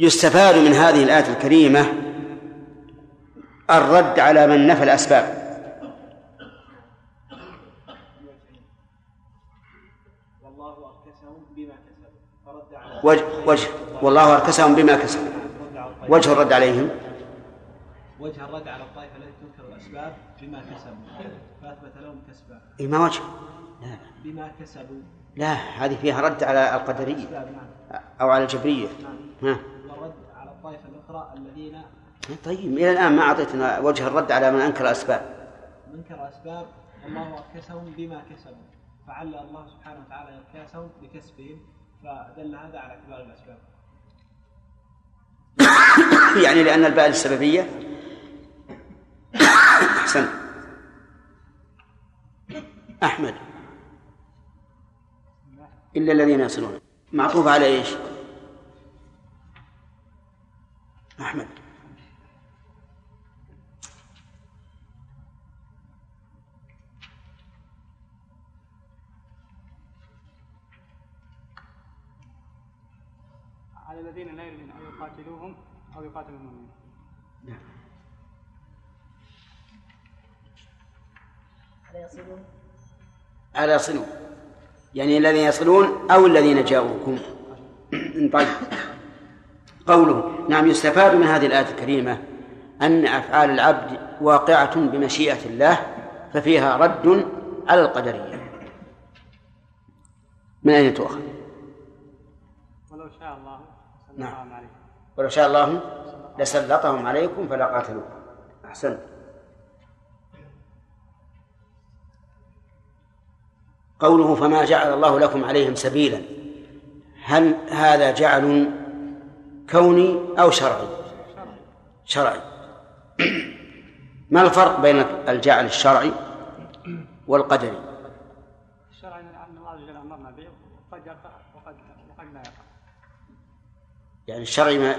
يستفاد من هذه الآية الكريمة الرد على من نفى الأسباب. وجه, وجه. والله أركسهم بما كسبوا. وجه الرد عليهم. وجه الرد على الطائفة التي تنكر الأسباب بما كسبوا. فأثبت لهم كسبا. إيه ما وجه. لا, بما كسبوا. لا هذه فيها رد على القدرية. نعم. أو على الجبرية. ها. والرد على الطائفة الأخرى الذين طيب إلى الآن ما أعطيتنا وجه الرد على من أنكر الأسباب. منكر أسباب الله أركسهم بما كسبوا. فعل الله سبحانه وتعالى إركاسهم بكسبهم فدل هذا على اعتبار الأسباب. يعني لأن الباء السببية أحسن أحمد. إلا الذين يصلون. معطوف على إيش؟ أحمد. على الذين لا يريدون أن يقاتلوهم أو يقاتلوا المؤمنين. على يصلون؟ يعني الذين يصلون أو الذين جاءوكم. طيب. قوله نعم يستفاد من هذه الآية الكريمة أن أفعال العبد واقعة بمشيئة الله ففيها رد على القدرية. من أين تؤخذ؟ ولو شاء الله. نعم. عليكم. ولو شاء الله لسلطهم عليكم فلا قاتلوكم. أحسنت قوله فما جعل الله لكم عليهم سبيلا. هل هذا جعل كوني أو شرعي؟ شرعي. ما الفرق بين الجعل الشرعي والقدري؟ الشرع أن الله وجل أمرنا به وقد يقع وقد وقد لا يقع يعني الشرعي ما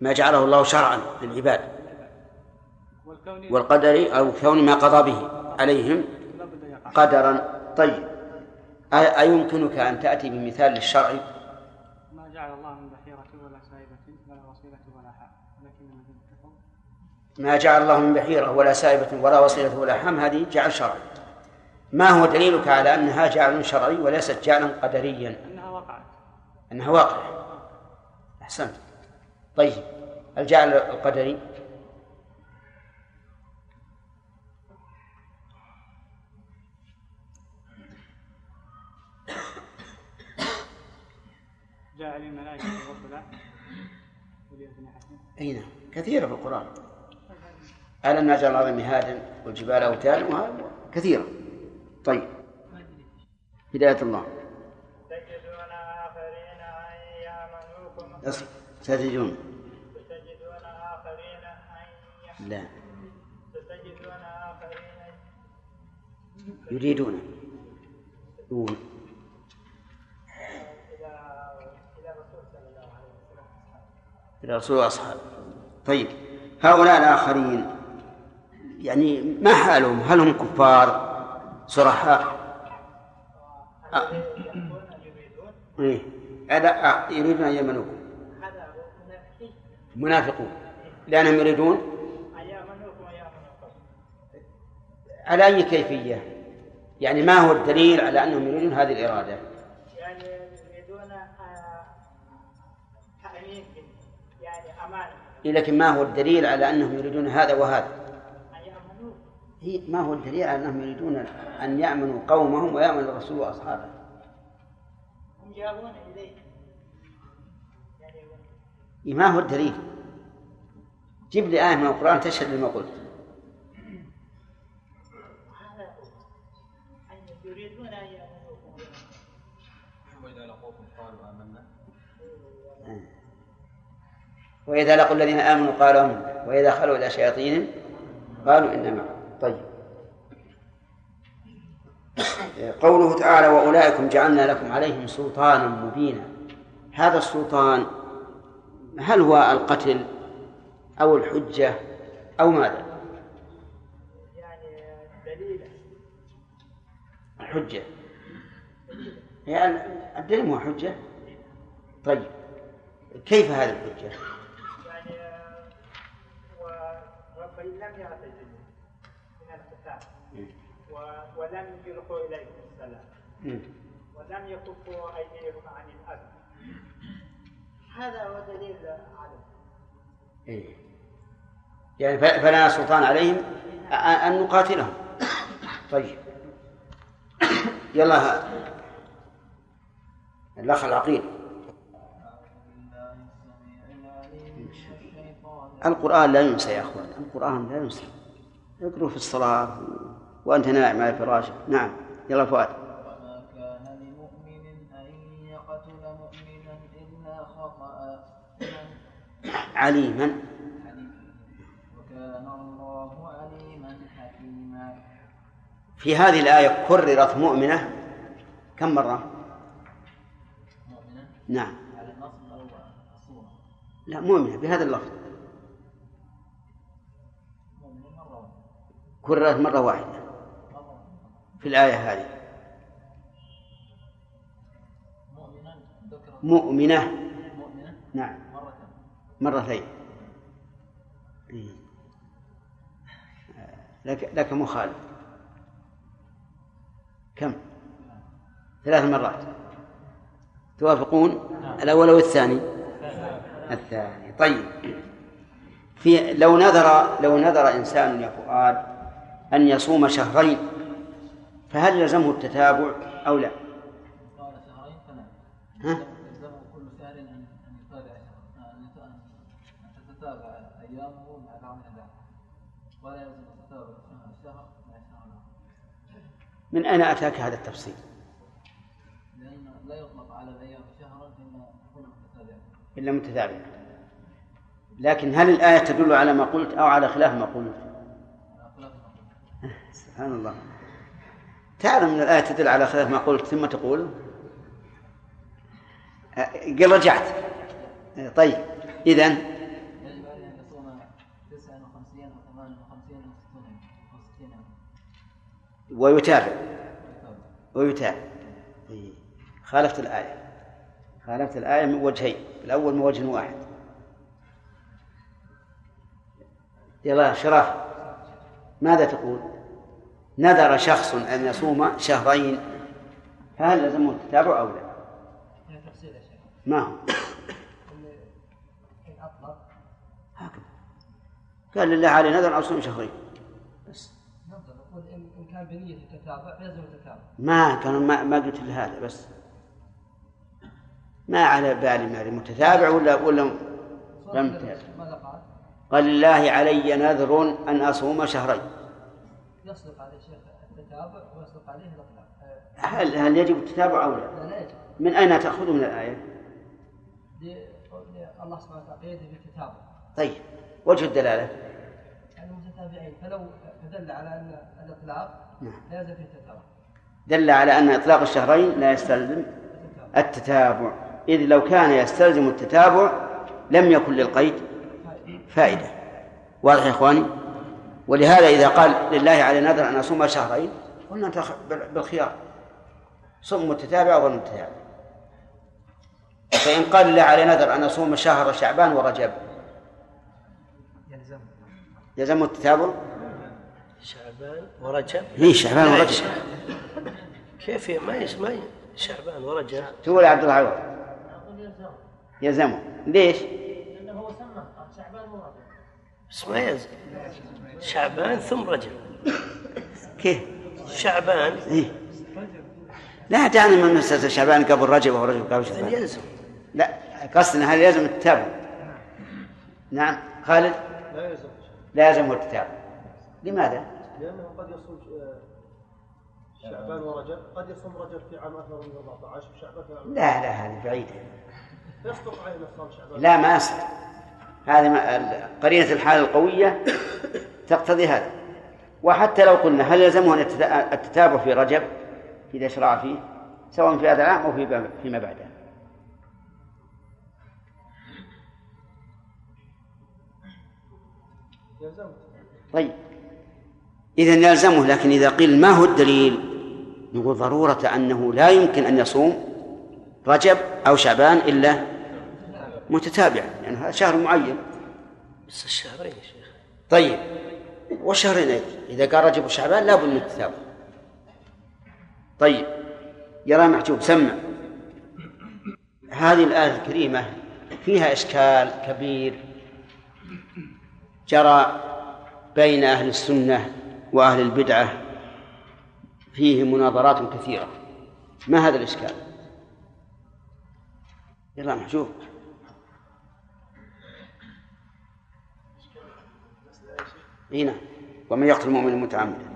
ما جعله الله شرعا للعباد والقدري أو كون ما قضى به عليهم قدرا. طيب أيمكنك أن تأتي بمثال للشرع؟ ما جعل الله من بحيرة ولا سائبة ولا وصيلة ولا الذين كفروا ما جعل الله من بحيرة ولا سائبة ولا وصيلة ولا حم هذه جعل شرعي ما هو دليلك على أنها جعل شرعي وليست جعلا قدريا؟ أنها وقعت أنها واقع أحسنت. طيب الجعل القدري؟ جاء للملائكة أجنحة أي نعم كثيرة في القرآن. ألم نجعل الأرض مهادا والجبال أوتادا؟ كثيرة. طيب. هداية الله. تجدون آخرين أن يأمنوكم. أصل ستجدون. تجدون آخرين أن لا. ستجدون آخرين يريدون. يريدون إلى إلى الرسول صلى الله عليه وسلم إلى رسول وأصحابه طيب هؤلاء الآخرين يعني ما حالهم؟ هل هم كفار صرحاء يريدون إيه. آه. يريدون أن يمنوكم منافقون. لأنهم يريدون؟ على أي كيفية؟ يعني ما هو الدليل على أنهم يريدون هذه الإرادة؟ يعني يريدون آه، يعني لكن ما هو الدليل على أنهم يريدون هذا وهذا؟ هي ما هو الدليل على أنهم يريدون أن يأمنوا قومهم ويأمن الرسول وأصحابه؟ هم يذهبون إليه ما هو الدليل؟ جيب لي آية من القرآن تشهد لما قلت. وإذا لقوا الذين آمنوا قالوا آمنا وإذا خلوا إلى شياطينهم قالوا إنا معكم طيب. قوله تعالى وأولئكم جعلنا لكم عليهم سلطانا مبينا. هذا السلطان هل هو القتل أو الحجة أو ماذا؟ الحجة. يعني الدليل هو حجة. طيب. كيف هذه الحجة؟ يعني آه، لم يعتزلوا من القتال. و- ولم يلقوا إليكم السلام. مم. ولم يكفوا أيديهم عن الأذى هذا هو دليل على إيه. يعني ف- فلنا سلطان عليهم أن نقاتلهم. طيب. يلا. الأخ العقيل. القرآن لا ينسى يا أخوان القرآن لا ينسى. اقرأ في الصلاة وأنت نائم على فراشك نعم يلا فؤاد. وما كان لمؤمن أن يقتل مؤمنا إلا خطأ عليما. وكان الله عليما حكيما في هذه الآية كررت مؤمنة كم مرة؟ مؤمنا نعم. على أو لا مؤمنة بهذا اللفظ. كررت مرة واحدة في الآية هذه. مؤمنة. نعم. مرتين. إيه. لك لك مخالف كم؟ ثلاث مرات. توافقون؟ الأول أو الثاني؟ الثاني. طيب. في لو نذر لو نذر إنسان يا فؤاد أن يصوم شهرين فهل يلزمه التتابع أو لا؟ ها؟ من أين أتاك هذا التفصيل؟ لأن لا يطلق على الأيام شهرا إلا تكون متتابعة إلا متتابعة لكن هل الآية تدل على ما قلت أو على خلاف ما قلت؟ سبحان الله. تعلم أن الآية تدل على خلاف ما قلت ثم تقول؟ قل رجعت. طيب إذن؟ يجب عليه أن يصوم 59 أو 58 أو 60 أو 60 يوم. ويتابع. يتابع. ويتابع. إيه. خالفت الآية. خالفت الآية من وجهين. الأول من وجه واحد. يلا شراف ماذا تقول؟ نذر شخص أن يصوم شهرين فهل لزمه التتابع أو لا؟ ما هو؟ هكذا. قال لله علي نذر أصوم شهرين. بس إن كان بنية التتابع التتابع ما كان ما, ما قلت إلا هذا بس. ما على بالي ما متتابع ولا ولا لم؟ قال لله علي نذر أن أصوم شهرين. يصدق عليه شيخ التتابع ويصدق عليه الإطلاق. آه، هل هل يجب التتابع أو لا؟ لا لا يجب. من أين تأخذ من الآية؟ ل- الله سبحانه وتعالى قيده بالتتابع. طيب وجه الدلالة؟ يعني متتابعين. فلو فدل على أن الإطلاق نعم. لا يلزم التتابع. دل على أن إطلاق الشهرين لا يستلزم التتابع. إذ لو كان يستلزم التتابع لم يكن للقيد فائدة. واضح يا إخواني؟ ولهذا إذا قال لله على نذر أن أصوم شهرين قلنا أنت بالخيار. صم متتابع أو غير متتابع فإن قال لله على نذر أن أصوم شهر شعبان ورجب. يلزم. يلزم التتابع؟ شعبان ورجب؟ هي شعبان ورجب. كيف ما ما شعبان ورجب. تقول يا عبد الله عوض يلزمه. ليش؟ لأنه هو سمى قال شعبان مو رجب بس ما يلزم شعبان ثم رجب. كيف؟ شعبان. إيه؟ لا دعنا من مسألة شعبان قبل رجب أو رجب قبل شعبان. يلزم؟ لا قصدنا هل يلزم التتابع؟ نعم خالد؟ لا يلزم. لا يلزمه التتابع. لماذا؟ لأنه قد يصوم ش- شعبان ورجب. قد يصوم رجب في عام 2014 وشعبان في عام لا لا هذه بعيدة. يصدق عليه صام شعبان. لا ما يصح هذه قرينة الحالة القوية تقتضي هذا. وحتى لو قلنا هل يلزمه التتابع في رجب إذا شرع فيه سواء في هذا العام أو في فيما بعده. طيب. إذا يلزمه لكن إذا قيل ما هو الدليل؟ نقول ضرورة أنه لا يمكن أن يصوم رجب أو شعبان إلا متتابعة يعني هذا شهر معين. بس الشهرين يا شيخ؟ طيب والشهرين أيضا إذا قال رجب وشعبان لابد من التتابع. طيب يرى محجوب سمع. هذه الآية الكريمة فيها إشكال كبير جرى بين أهل السنة وأهل البدعة فيه مناظرات كثيرة. ما هذا الإشكال؟ يلا محجوب. إي نعم. ومن يقتل مؤمنا متعمدا.